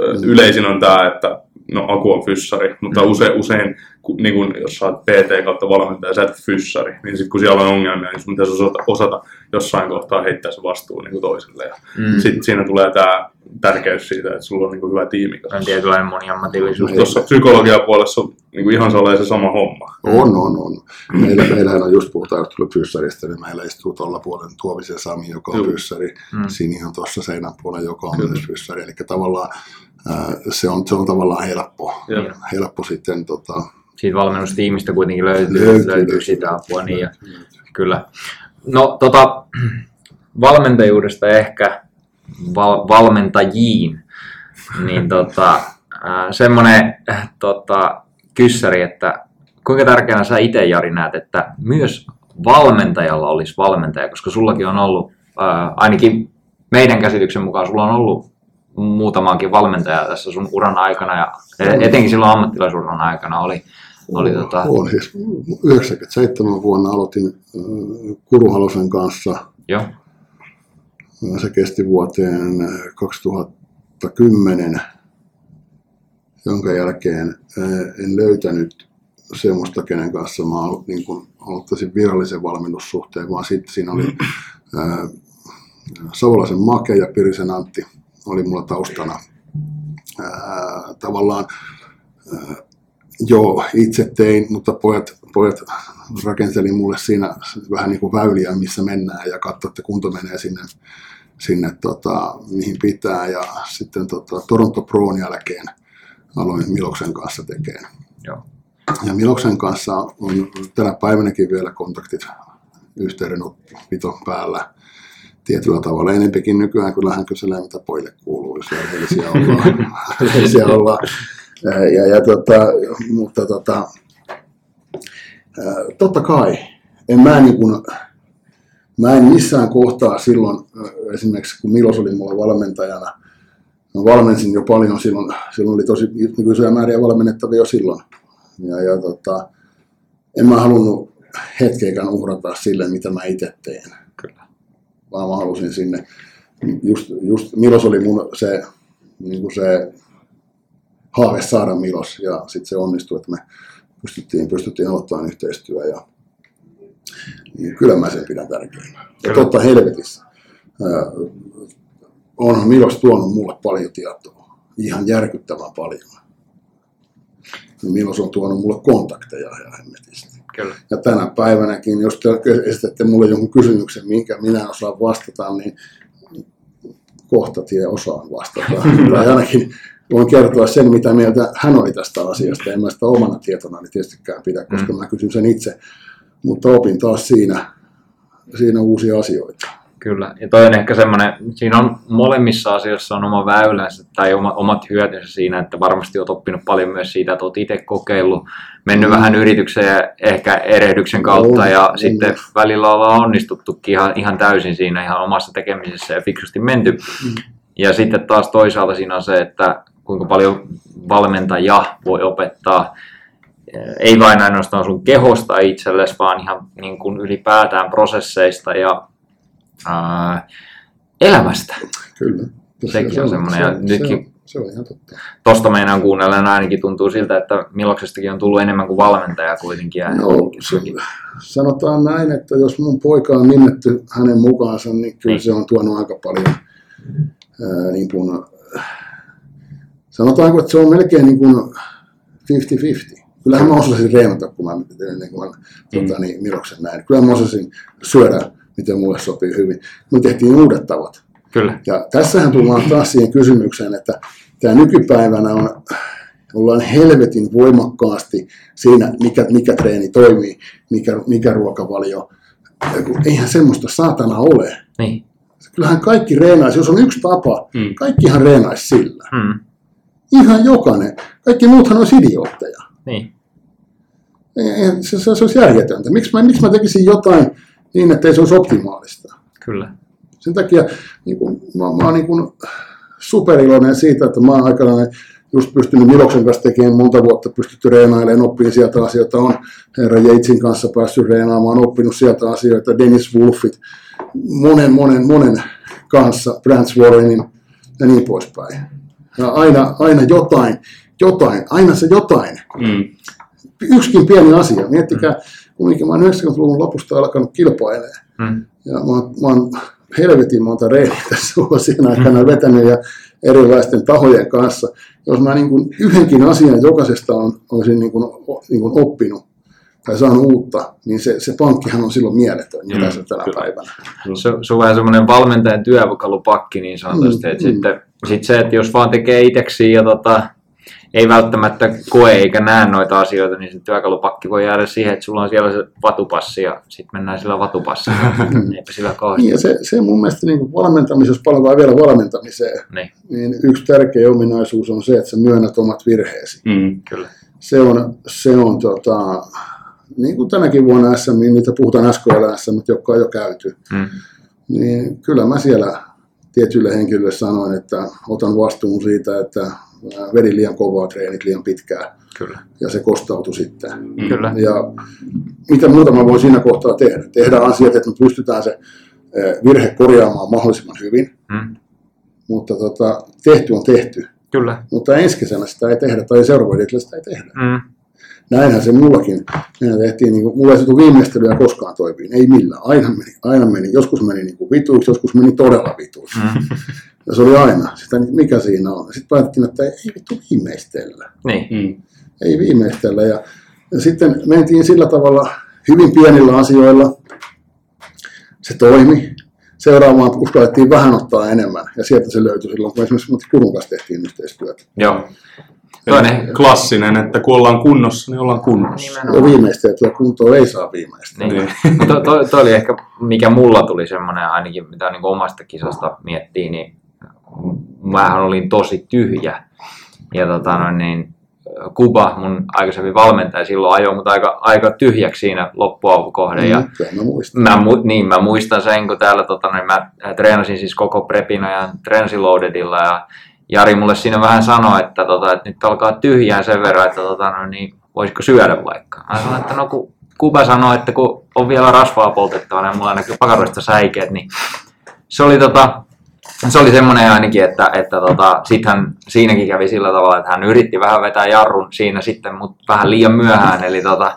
Mm. yleisin on tämä, että no Aku on fyssari, mutta usein, usein kun, niin kun, jos sä oot PT kautta valmentaja, sä et fyssari, niin sitten kun siellä on ongelmia, niin sun pitäisi osata, osata jossain kohtaa heittää se vastuu niin toiselle. Ja mm, sitten siinä tulee tämä tärkeys siitä, että sulla on niin kuin hyvä tiimi. on tietynlainen moniammatillisuus. Tuossa psykologian puolessa on niin kuin ihan sellainen se sama homma. On, on, on. Meillä, meillähän on just puhutaan tuli fyssarista, niin meillä istuu tuolla puolen Tuovisen Sami, joka on fyssari, Mm. mm. Sinihan tuossa seinän puolella, joka on myös fyssari. Eli tavallaan ää, se on, se on tavallaan helppo, Joo. helppo sitten tota, Siitä valmennustiimistä kuitenkin löytyy, Löytyy, löytyy, sitä apua. Niin ja, kyllä. No tota, valmentajuudesta ehkä val, valmentajiin, niin (laughs) tota, semmoinen äh, tota, kyssäri, että kuinka tärkeänä sä itse Jari näet, että myös valmentajalla olisi valmentaja, koska sullakin on ollut, ää, ainakin meidän käsityksen mukaan sulla on ollut muutamaankin valmentajaa tässä sun uran aikana ja etenkin silloin ammattilaisuran aikana oli, oli tota, on siis 97 vuonna aloitin äh, Kuruhalosen kanssa. joo, Se kesti vuoteen äh, 2010, jonka jälkeen äh, en löytänyt semmoista, kenen kanssa mä alo- niin kun aloittaisin virallisen valmennussuhteen, vaan sitten siinä oli ää, Savolaisen Make ja Pirisen Antti oli mulla taustana. Ää, tavallaan ää, joo, itse tein, mutta pojat, pojat rakenteli mulle siinä vähän niin kuin väyliä, missä mennään ja katso, että kunto menee sinne, sinne tota, mihin pitää. Ja sitten tota, Toronto Proon jälkeen aloin Miloksen kanssa tekemään. joo. Ja Miloksen kanssa on tänä päivänäkin vielä kontaktit yhteydenpito päällä tietyllä tavalla. Enempikin nykyään kyllä hän kyselee, mitä pojille kuuluu, jos rehellisiä ollaan. (laughs) rehellisiä ollaan. Ja, ja, tota, mutta tota, totta kai, en mä, niin kuin, mä en missään kohtaa silloin, esimerkiksi kun Milos oli mulla valmentajana, mä valmensin jo paljon silloin, silloin oli tosi niin isoja määriä valmennettavia jo silloin. Ja, ja tota, en mä halunnut hetkeäkään uhrata sille, mitä mä itse teen. Kyllä. Vaan mä halusin sinne, just, just Milos oli mun se, niin kuin se haave saada Milos, ja sitten se onnistui, että me pystyttiin, pystyttiin aloittamaan yhteistyö, ja niin kyllä mä sen pidän tärkeänä. Ja totta helvetissä, ää, onhan Milos tuonut mulle paljon tietoa, ihan järkyttävän paljon. Ja Milos on tuonut mulle kontakteja ja hemmetisti. Kyllä. Ja tänä päivänäkin, jos te esitätte mulle jonkun kysymyksen, minkä minä osaan vastata, niin kohta tie osaan vastata. (laughs) tai ainakin voin kertoa sen, mitä mieltä hän oli tästä asiasta. En mä sitä omana tietona niin tietystikään pidä, koska Mm. mä kysyn sen itse. Mutta opin taas siinä, siinä uusia asioita. Kyllä, ja toi on ehkä semmoinen, siinä on molemmissa asioissa on oma väylänsä tai oma, omat hyötynsä siinä, että varmasti olet oppinut paljon myös siitä, että olet itse kokeillut, mennyt Mm. vähän yrityksen ja ehkä erehdyksen kautta On, ja on. sitten välillä ollaan onnistuttukin ihan, ihan täysin siinä ihan omassa tekemisessä ja fiksusti menty. Mm. Ja sitten taas toisaalta siinä on se, että kuinka paljon valmentaja voi opettaa eh, ei vain ainoastaan sun kehosta itsellesi, vaan ihan niin kuin ylipäätään prosesseista ja ää, elämästä. Kyllä. Sekin on semmoinen, ja nytkin- Se on ihan totta. Tosta meinaan kuunnellen ainakin tuntuu siltä, että Miloksestakin on tullut enemmän kuin valmentaja kuitenkin. Ja No, se, sanotaan näin, että jos mun poika on nimetty hänen mukaansa, niin kyllä Niin. se on tuonut aika paljon ää, niin kuin, sanotaanko, että se on melkein niin kuin 50-50. Kyllähän mä osasin reenata, kun mä, niin kuin mä tota, niin, Miloksen näin. Kyllä mä osasin syödä, miten mulle sopii hyvin. Me tehtiin uudet tavat. Kyllä. Ja tässähän tullaan taas siihen kysymykseen, että tämä nykypäivänä on, ollaan helvetin voimakkaasti siinä, mikä, mikä treeni toimii, mikä, mikä ruokavalio. Eihän semmoista saatana ole. Niin. Kyllähän kaikki reenaisi, jos on yksi tapa, Mm. kaikkihan reenaisi sillä. Hmm. Ihan jokainen. Kaikki muuthan olisi idiootteja. Niin. Se, se, se olisi järjetöntä. Miksi mä, miksi mä tekisin jotain niin, että ei se olisi optimaalista? Kyllä. Sen takia niin kuin, mä, mä oon niin kuin superiloinen siitä, että mä oon aikanaan just pystynyt Miloksen kanssa tekemään monta vuotta, pystytty reenailemaan, oppin sieltä asioita, on herra Jeitsin kanssa päässyt reenaamaan, oppinut sieltä asioita, Dennis Wolfit, monen, monen, monen kanssa, Brance Warrenin ja niin poispäin. Ja aina, aina jotain, jotain, aina se jotain Mm. yksikin pieni asia. Miettikää, kumminkin mä oon 90-luvun lopusta alkanut kilpailemaan. Hmm. Ja mä oon, mä oon helvetin monta reeniä tässä vuosien aikana vetänyt ja erilaisten tahojen kanssa. Jos mä niin kuin yhdenkin asian jokaisesta on, olisin niin kuin, niin kuin oppinut tai saanut uutta, niin se, se pankkihan on silloin mieletön, mitä Mm, se tänä kyllä. päivänä. Se, se on vähän semmoinen valmentajan työkalupakki niin sanotusti. Mm, Mm, mm. sitten, sit se, että jos vaan tekee itseksi ja tota, ei välttämättä koe eikä näe noita asioita, niin se työkalupakki voi jäädä siihen, että sulla on siellä se vatupassi ja sitten mennään sillä vatupassilla. (laughs) Eipä sillä kauheasti. Niin ja se, se mun mielestä niin kuin valmentamisessa, jos palataan vielä valmentamiseen, Niin, niin yksi tärkeä ominaisuus on se, että sä myönnät omat virheesi. Mm. kyllä. se on, se on tota, niin kuin tänäkin vuonna SM, niin niitä puhutaan SKL SM, jotka on jo käyty, Mm. niin kyllä mä siellä tietyille henkilöille sanoin, että otan vastuun siitä, että vedin liian kovaa treenit liian pitkään Kyllä. ja se kostautui sitten. Mm. Kyllä. Ja mitä muuta mä voin siinä kohtaa tehdä? Tehdä asiat, että me pystytään se virhe korjaamaan mahdollisimman hyvin, Mm. mutta tota, tehty on tehty. Kyllä. Mutta ensi kesänä sitä ei tehdä tai seuraavalla sitä ei tehdä. Mm. Näinhän se mullakin. Mehän tehtiin, niin kuin, mulla ei saatu viimeistelyä koskaan toimiin. Ei millään. Aina meni, aina meni. Joskus meni niin kuin vituiksi, joskus meni todella vituiksi. Mm. Ja se oli aina. Sitä, mikä siinä on. Sitten päätettiin, että ei vittu viimeistellä. Niin. Mm. Ei viimeistellä. Ja, ja sitten mentiin sillä tavalla hyvin pienillä asioilla. Se toimi. Seuraavaan uskallettiin vähän ottaa enemmän. Ja sieltä se löytyi silloin, kun esimerkiksi Kurun kanssa tehtiin yhteistyötä. Joo. Toinen, Klassinen, että kun ollaan kunnossa, niin ollaan kunnossa. Ja viimeisteltyä kuntoa ei saa viimeistellä. Niin. Niin. Mutta toi, toi oli ehkä, mikä mulla tuli semmoinen ainakin, mitä niin omasta kisasta miettii, niin mähän olin tosi tyhjä. Ja tota noin, niin Kuba, mun aikaisemmin valmentaja, silloin ajoi mut aika, aika tyhjäksi siinä loppuavukohden. Ja Mm, kyllä mä muistan. Mä, mu- niin, mä muistan sen, kun täällä tota, niin mä treenasin siis koko prepin ajan ja Jari mulle siinä vähän sanoi, että, tota, että nyt alkaa tyhjään sen verran, että tota, no, niin, voisiko syödä vaikka. Mä sanoin, että no kun Kuba sanoi, että kun on vielä rasvaa poltettavana ja mulla näkyy pakaroista säikeet, niin se oli, tota, se oli semmoinen ainakin, että, että tota, sit hän siinäkin kävi sillä tavalla, että hän yritti vähän vetää jarrun siinä sitten, mutta vähän liian myöhään. Eli tota.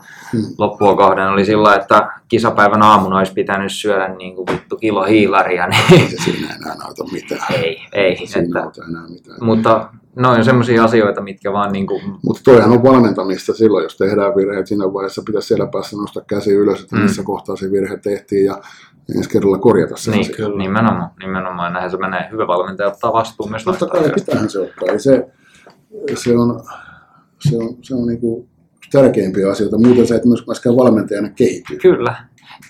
Loppua kohden oli sillä, että kisapäivän aamuna olisi pitänyt syödä niin kuin vittu kilo hiilaria, niin Ei se siinä enää auta mitään. ei, ei. Ei siinä Että, auta enää mitään. mutta noin on semmoisia asioita, mitkä vaan niin kuin, Mutta toihan on valmentamista silloin, jos tehdään virheet. Siinä vaiheessa pitäisi siellä päässä nostaa käsi ylös, että Mm. missä kohtaa se virhe tehtiin ja ensi kerralla korjata se niin, asia. nimenomaan, nimenomaan näin se menee. Hyvä valmentaja ottaa vastuun myös Totta kai pitäähän se ottaa. Ei se, se on, se on, se on niinku tärkeimpiä asioita. Muuten sä et myöskään valmentajana kehity. Kyllä.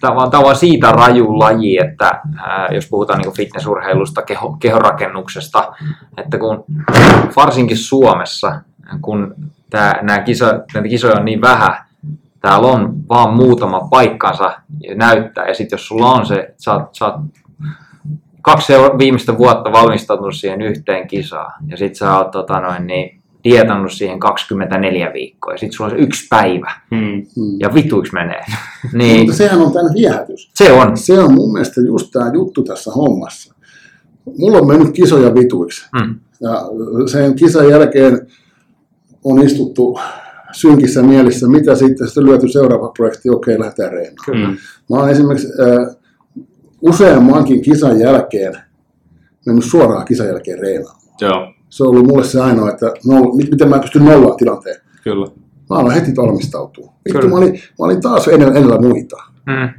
Tämä on, tämä on siitä raju laji, että ää, jos puhutaan niin fitnessurheilusta, keho, kehorakennuksesta, että kun varsinkin Suomessa, kun tämä, nämä kisa, näitä kisoja on niin vähän, täällä on vaan muutama paikkansa näyttää, ja sitten jos sulla on se, sä, sä oot kaksi viimeistä vuotta valmistautunut siihen yhteen kisaan, ja sitten sä oot tota noin, niin, dietannut siihen 24 viikkoa, ja sitten sulla on se yksi päivä, Mm. Mm. ja vituiksi menee. (laughs) niin, Mutta sehän on tämän viehätys. se on. Se on mun mielestä just tämä juttu tässä hommassa. mulla on mennyt kisoja vituiksi. Mm. Ja sen kisan jälkeen on istuttu synkissä mielissä, mitä sitten, sitten lyöty seuraava projekti, okei, lähdetään reenaan. Kyllä. Mm. Mä oon esimerkiksi äh, useammankin kisan jälkeen mennyt suoraan kisan jälkeen reenaamaan. Joo, Se on ollut mulle se ainoa, että no, mit- miten mä pystyn nollaan tilanteen. kyllä. Mä aloin heti valmistautua. Vittu, mä olin, mä olin taas edellä, edellä muita. Mm. Mä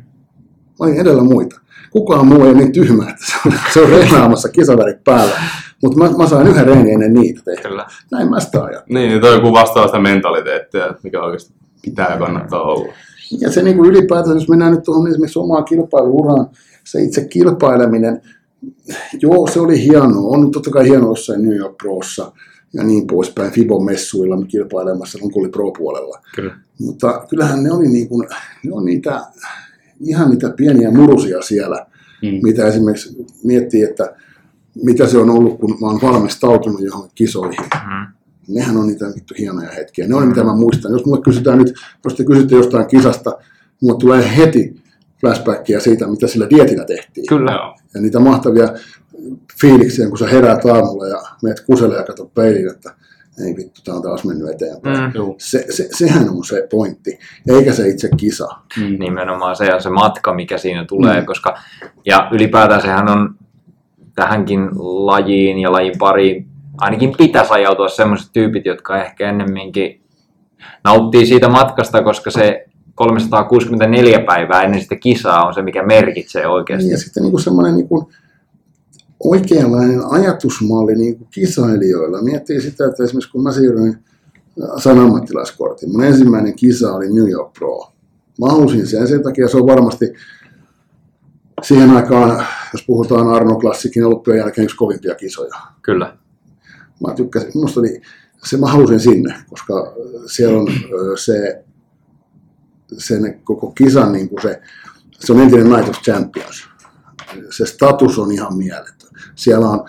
olin edellä muita. Kukaan muu ei ole niin tyhmä, että se on, se on reenaamassa kisavärit päällä. Mutta mä, mä sain yhden reenin ennen niitä tehdä. Kyllä. Näin mä sitä ajan. Niin, niin toi kuvastaa sitä mentaliteettia, että mikä oikeasti pitää ja kannattaa olla. Ja se niin kuin ylipäätään, jos mennään nyt tuohon esimerkiksi omaan kilpailuuraan, se itse kilpaileminen, joo, se oli hienoa. On totta kai hienoa jossain New York Prossa ja niin poispäin, Fibon-messuilla kilpailemassa, kun oli Pro-puolella. Kyllä. Mutta kyllähän ne oli niin kuin, ne on niitä, ihan niitä pieniä murusia siellä, Mm. mitä esimerkiksi miettii, että mitä se on ollut, kun mä oon valmistautunut johonkin kisoihin. Mm. Nehän on niitä vittu hienoja hetkiä. Ne on mitä mä muistan. Jos mulle kysytään nyt, jos te kysytte jostain kisasta, mulle tulee heti flashbackia siitä, mitä sillä dietillä tehtiin. Kyllä. Ja niitä mahtavia fiiliksiä, kun sä heräät aamulla ja meet kuselle ja katsot peiliin, että ei vittu, tää on taas mennyt eteenpäin. Mm. Se, se, sehän on se pointti, eikä se itse kisa. Mm. nimenomaan se on se matka, mikä siinä tulee, Mm. koska ja ylipäätään sehän on tähänkin lajiin ja lajin pariin ainakin pitäisi ajautua sellaiset tyypit, jotka ehkä ennemminkin nauttii siitä matkasta, koska se 364 päivää ennen sitä kisaa on se, mikä merkitsee oikeasti. Niin, ja sitten niin semmoinen niin oikeanlainen ajatusmalli niin kuin kisailijoilla. Miettii sitä, että esimerkiksi kun mä siirryin sain ammattilaiskortin, mun ensimmäinen kisa oli New York Pro. Mä halusin sen, sen takia se on varmasti siihen aikaan, jos puhutaan Arno Klassikin olympian jälkeen yksi kovimpia kisoja. Kyllä. Mä tykkäsin, musta oli, se mä halusin sinne, koska siellä on ö, se, sen koko kisan niin kuin se, se on entinen Night of Champions. Se status on ihan mieletön. Siellä on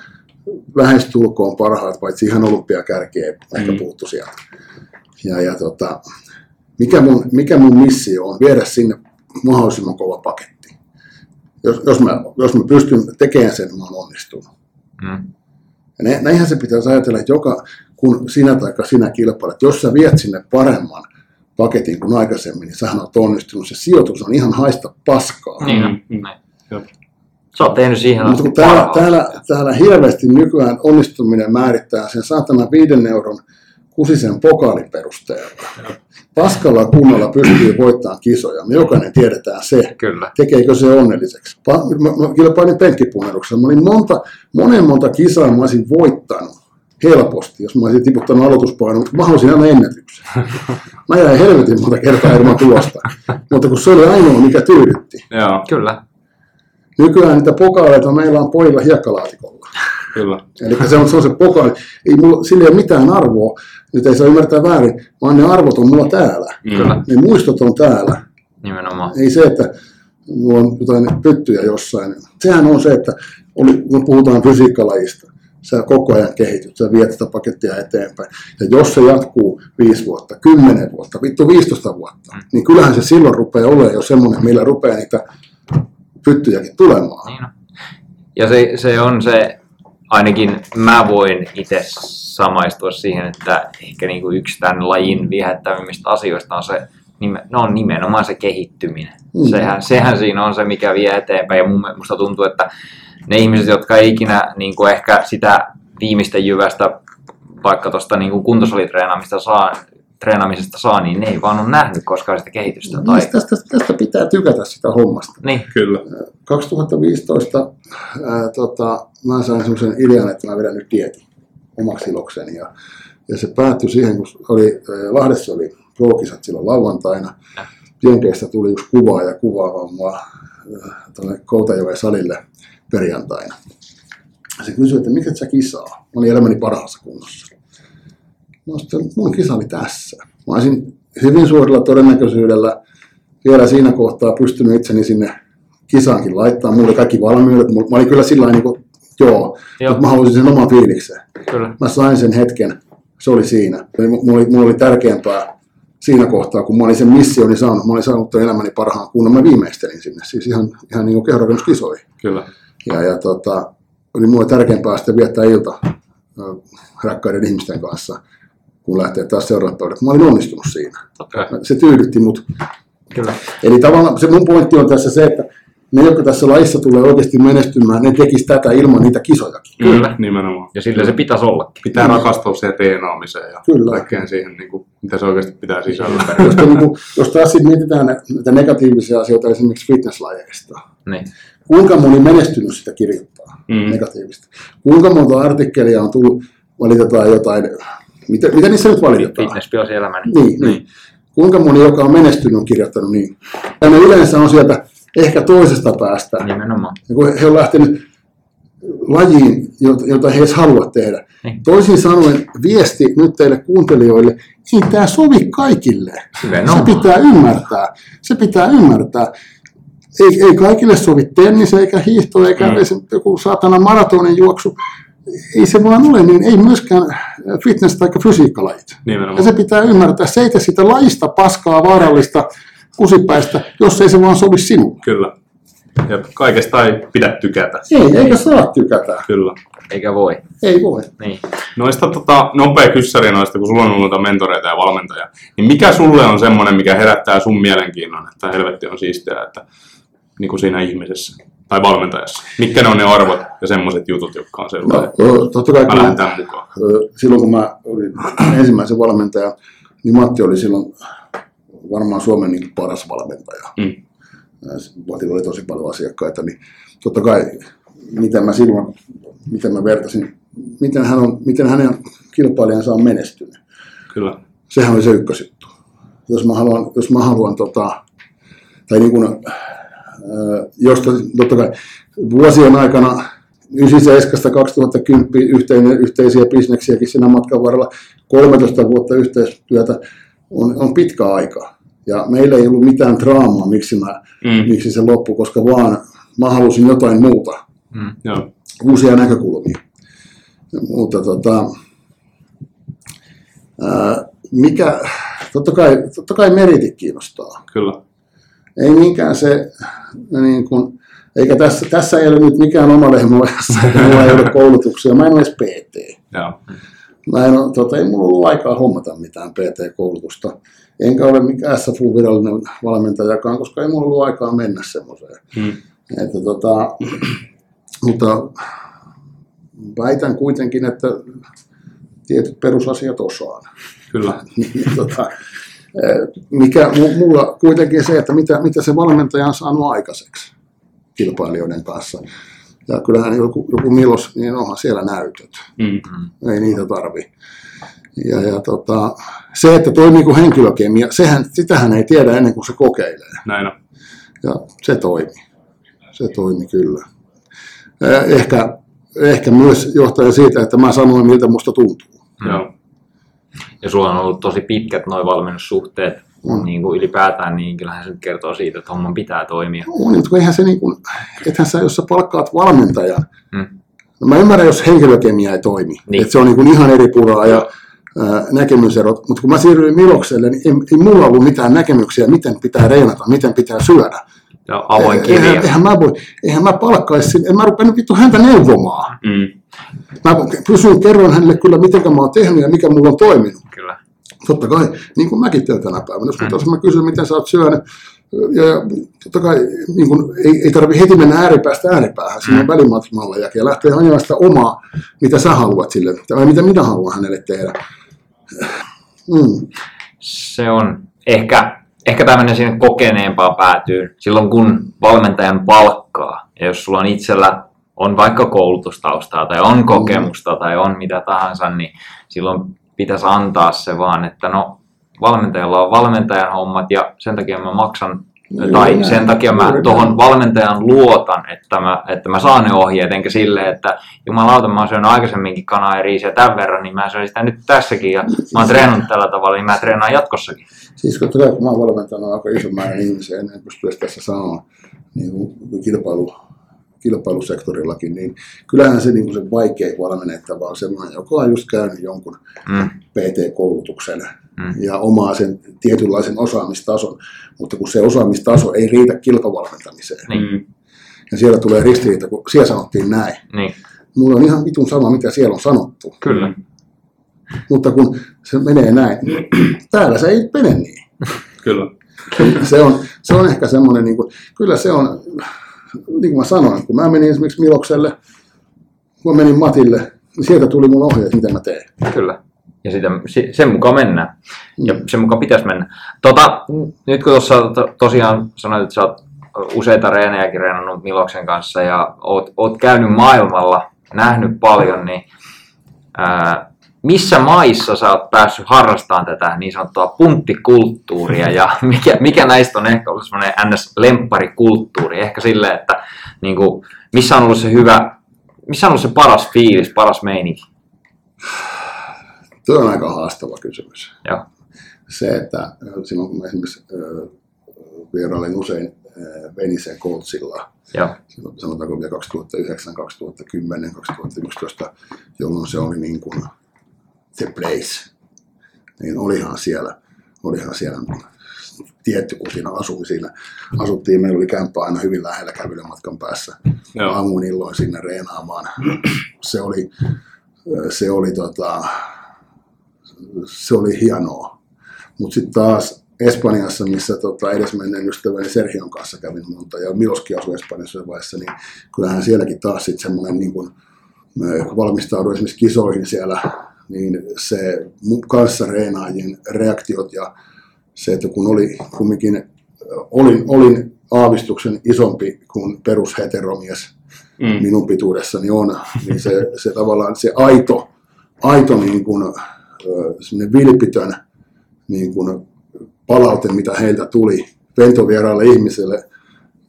lähestulkoon parhaat, paitsi ihan olympiakärkeä ehkä Mm. puuttu sieltä. Ja, ja tota, mikä, mun, mikä mun missio on? Viedä sinne mahdollisimman kova paketti. Jos, jos, mä, jos mä pystyn tekemään sen, mä oon onnistunut. Mm. Ja näinhän se pitäisi ajatella, että joka, kun sinä tai sinä kilpailet, jos sä viet sinne paremman paketin kuin aikaisemmin, niin sähän oot onnistunut. Se sijoitus on ihan haista paskaa. Niin, Mm. mm. Mm. niin. Sä oot tehnyt siihen Mutta kun täällä, täällä, täällä hirveästi nykyään onnistuminen määrittää sen saatana viiden euron kusisen pokaalin perusteella. Paskalla kunnolla pystyy voittamaan kisoja. Me jokainen tiedetään se. Kyllä. Tekeekö se onnelliseksi? Pa- mä, mä kilpailin penkkipunneruksessa. Mä olin monta, monen monta kisaa mä olisin voittanut helposti, jos mä olisin tiputtanut aloituspainon, mutta mä halusin aina ennätyksen. (laughs) Mä jäin helvetin monta kertaa ilman tulosta, mutta kun se oli ainoa, mikä tyydytti. Joo, Kyllä. Nykyään niitä pokaaleita meillä on pojilla hiekkalaatikolla. kyllä. Eli se on, se on se pokaali. Ei mulla, sillä ei ole mitään arvoa. Nyt ei saa ymmärtää väärin, vaan ne arvot on mulla täällä. Mm. Kyllä. Ne muistot on täällä. Nimenomaan. Ei se, että mulla on jotain pyttyjä jossain. Sehän on se, että oli, kun puhutaan fysiikkalajista, sä koko ajan kehityt, sä viet sitä pakettia eteenpäin. Ja jos se jatkuu 5 vuotta, 10 vuotta, vittu 15 vuotta, Mm. niin kyllähän se silloin rupeaa olemaan jo semmoinen, millä rupeaa niitä pyttyjäkin tulemaan. Niin on. Ja se, se on se, ainakin mä voin itse samaistua siihen, että ehkä niin kuin yksi tämän lajin viehättävimmistä asioista on se, nime- no on nimenomaan se kehittyminen. Mm. Sehän, sehän siinä on se, mikä vie eteenpäin. Ja mun, musta tuntuu, että ne ihmiset, jotka ei ikinä niin kuin ehkä sitä viimeistä jyvästä vaikka tuosta niin kuntosalitreenaamista saa, treenaamisesta saa, niin ne ei vaan ole nähnyt koskaan sitä kehitystä. Tai... Niin, tästä, tästä pitää tykätä sitä hommasta. Niin, Kyllä. 2015 ää, tota, mä sain semmoisen idean, että mä vedän nyt dietin omaksi ilokseni. Ja, ja se päättyi siihen, kun oli, ää, Lahdessa oli pro-kisat silloin lauantaina. Jenkeistä tuli yksi kuva ja kuvaa mua ää, tuonne Koutajoen salille perjantaina. Se kysyi, että mikä sä kisaa? Mä olin elämäni parhaassa kunnossa. No sitten mun kisa oli tässä. Mä olisin hyvin suurella todennäköisyydellä vielä siinä kohtaa pystynyt itseni sinne kisaankin laittaa. Mulla oli kaikki valmiudet. Mä olin kyllä sillä niin kuin, joo, Joo. mutta mä halusin sen oman fiilikseen. kyllä. Mä sain sen hetken, se oli siinä. Mulla oli, mulla oli tärkeämpää siinä kohtaa, kun mä olin sen missioni saanut. Mä olin saanut ton elämäni parhaan kunnon. Mä viimeistelin sinne, siis ihan, ihan niin kuin kehonrakennuskisoihin. Kyllä. Ja, ja tota, oli mulle tärkeämpää sitten viettää ilta rakkaiden ihmisten kanssa, kun lähtee taas seuraavat päivät. Mä olin onnistunut siinä. Kai. Se tyydytti mut. Kyllä. Eli tavallaan se mun pointti on tässä se, että ne, jotka tässä laissa tulee oikeasti menestymään, ne tekis tätä ilman niitä kisojakin. Kyllä. Nimenomaan. Ja sillä se pitäisi ollakin. Pitää rakastua siihen treenaamiseen ja Kyllä. kaikkeen siihen, niin kuin, mitä se oikeasti pitää sisällä. (laughs) Jos, niin kuin, jos taas sit mietitään nä- näitä negatiivisia asioita esimerkiksi fitnesslajeista, Niin. kuinka moni menestynyt sitä kirjoittaa Mm. negatiivista? Kuinka monta artikkelia on tullut, valitetaan jotain, mitä, mitä niissä nyt valitetaan? Fitness elämäni. Niin, niin. Kuinka moni, joka on menestynyt, on kirjoittanut niin? Ja ne yleensä on sieltä ehkä toisesta päästä. Nimenomaan. Ja kun he on lähtenyt lajiin, jota- he edes halua tehdä. Niin. Toisin sanoen viesti nyt teille kuuntelijoille, ei tämä sovi kaikille. Se Nimenomaan. pitää ymmärtää. Se pitää ymmärtää. Ei, ei kaikille sovi tennis, eikä hiihto, eikä Mm. joku saatana maratonin juoksu. Ei se vaan ole niin, ei myöskään fitness- tai fysiikkalajit. Ja Nimenomaan. se pitää ymmärtää. Se ei tee sitä lajista paskaa, vaarallista, kusipäistä, jos ei se vaan sovi sinulle. Kyllä. Ja kaikesta ei pidä tykätä. Ei, eikä saa tykätä. Kyllä. Eikä voi. Ei voi. Niin. Noista tota, nopea kyssäri noista, kun sulla on ollut mentoreita ja valmentajia, niin mikä sulle on semmoinen, mikä herättää sun mielenkiinnon, että helvetti on siistiä, että niin kuin siinä ihmisessä tai valmentajassa? Mitkä ne on ne arvot ja semmoiset jutut, jotka on sellainen, No, totta kai mä kun, lähden tämän mukaan. silloin kun mä olin ensimmäisen valmentajan, niin Matti oli silloin varmaan Suomen niin paras valmentaja. Mm. Matilla oli tosi paljon asiakkaita, niin totta kai mitä mä silloin, miten mä vertasin, miten, hän on, miten hänen kilpailijansa on menestynyt. Kyllä. Sehän oli se ykkösjuttu. Jos mä haluan, jos mä haluan tota, tai niin kuin, josta totta kai vuosien aikana 97-2010 yhteinen, yhteisiä bisneksiäkin siinä matkan varrella, 13 vuotta yhteistyötä on, on pitkä aika. Ja meillä ei ollut mitään draamaa, miksi, mä, Mm. miksi se loppui, koska vaan mä halusin jotain muuta Mm. Joo. uusia näkökulmia. Mutta tota, ää, mikä, totta kai, totta kai meritit kiinnostaa. Kyllä. Ei niinkään se, niin kuin, eikä tässä, tässä ei ole nyt mikään oma lehmuajassa, että (laughs) mulla ei ole koulutuksia, mä en ole edes PT. Joo. Mä en tota, ei mulla ollut aikaa hommata mitään PT-koulutusta, enkä ole mikään SFU-virallinen valmentajakaan, koska ei mulla ollut aikaa mennä semmoiseen. Mm. Että tota, mutta väitän kuitenkin, että tietyt perusasiat osaan. Kyllä. (laughs) Niin, tota, eh, mikä mu- mulla kuitenkin se, että mitä, mitä se valmentaja on saanut aikaiseksi kilpailijoiden kanssa. Ja kyllähän joku, joku Milos, niin onhan siellä näytöt. Mm. Ei niitä tarvi. Ja, ja tota, se, että toimiiko henkilökemia, sehän, sitähän ei tiedä ennen kuin se kokeilee. Näin on. Ja se toimi. Se toimi kyllä. Eh, Ehkä, ehkä myös johtaja siitä, että mä sanoin, miltä musta tuntuu. Mm. Joo. Ja sulla on ollut tosi pitkät noin valmennussuhteet On. niin kuin ylipäätään, niin kyllähän se nyt kertoo siitä, että homman pitää toimia. On, mutta eihän se niin kuin, ethän sä, jos sä palkkaat valmentajan, Mm. no mä ymmärrän, jos henkilökemia ei toimi, niin. että se on niin kuin ihan eri puraa ja ää, näkemyserot, mutta kun mä siirryin Milokselle, niin ei, ei mulla ollut mitään näkemyksiä, miten pitää reenata, miten pitää syödä. Ja avoin eihän, kirja. eihän, mä voi, eihän mä palkkaisi, en mä rupea vittu häntä neuvomaan. Mm. Mä kysyin, kerron hänelle kyllä, miten mä oon tehnyt ja mikä mulla on toiminut. Kyllä. Totta kai, niin kuin mäkin teen tänä päivänä. Jos mm. mä kysyn, miten sä oot syönyt, ja ja totta kai niin kuin, ei, ei tarvitse heti mennä ääripäästä ääripäähän sinne mm. välimatkalla ja lähteä ajaa sitä omaa, mitä sä haluat sille, tai mitä minä haluan hänelle tehdä. Mm. Se on ehkä, ehkä tämmöinen sinne kokeneempaan päätyy. Silloin kun valmentajan palkkaa, ja jos sulla on itsellä on vaikka koulutustaustaa tai on kokemusta tai on mitä tahansa, niin silloin pitäisi antaa se vaan, että no valmentajalla on valmentajan hommat ja sen takia mä maksan Juuri tai näin, sen takia mä tuohon valmentajan luotan, että mä, että mä saan ne ohjeet, enkä silleen, että jumalauta, mä oon syönyt aikaisemminkin kanaa ja riisiä tämän verran, niin mä syön sitä nyt tässäkin ja mä oon treenannut tällä tavalla, niin mä treenaan jatkossakin. Siis kun, tulee, kun mä oon valmentanut aika ison määrän ihmisiä, en pysty edes tässä sanoa, niin kilpailu, kilpailusektorillakin, niin kyllähän se, niin kuin se vaikea valmennettava on sellainen, joka on just käynyt jonkun Mm. PT-koulutuksen Mm. ja omaa sen tietynlaisen osaamistason, mutta kun se osaamistaso ei riitä kilpavalmentamiseen. Niin. Mm. Ja siellä tulee ristiriita, kun siellä sanottiin näin. Niin, mulla on ihan vitun sama, mitä siellä on sanottu. Kyllä. Mutta kun se menee näin, (clears throat) täällä se ei mene niin. Kyllä. Se on, se on ehkä semmoinen, niin kuin, kyllä se on, niin kuin mä sanoin, kun mä menin esimerkiksi Milokselle, kun mä menin Matille, niin sieltä tuli mun ohjeet, mitä mä teen. Kyllä. Ja sitä, si- sen mukaan mennään. Ja Mm. sen mukaan pitäisi mennä. Tota, nyt kun tuossa to, tosiaan sanoit, että sä oot useita reenejäkin reenannut Miloksen kanssa ja oot, oot käynyt maailmalla, nähnyt paljon, niin ää, missä maissa sä oot päässyt harrastamaan tätä niin sanottua punttikulttuuria ja (laughs) mikä, mikä näistä on ehkä ollut semmoinen ns-lempparikulttuuri, ehkä silleen, että niin kuin, missä on ollut se hyvä, missä on ollut se paras fiilis, paras meininki? Tuo on aika haastava kysymys. Joo. Se, että silloin kun esimerkiksi vierailin usein Venisen silloin sanotaanko vielä 2009, 2010, 2011, jolloin se oli niin kuin the place. Niin olihan siellä, olihan siellä tietty, kun siinä asui siinä, asuttiin, meillä oli kämppä aina hyvin lähellä kävelymatkan päässä. Joo. Aamuin illoin sinne reenaamaan. Se oli, se oli, tota, se oli hienoa. Mutta sitten taas Espanjassa, missä tota, edesmenneen ystäväni Sergion kanssa kävin monta, ja Miloski asui Espanjassa vaiheessa, niin kyllähän sielläkin taas sitten semmoinen, niin kun, kun valmistauduin esimerkiksi kisoihin siellä, niin se mun kanssa reenaajien reaktiot ja se, että kun oli kumminkin, olin, olin aavistuksen isompi kuin perusheteromies Mm. minun pituudessani on, niin se, se tavallaan se aito, aito niin kuin, vilpitön niin kuin palaute, mitä heiltä tuli ventovieraille ihmiselle,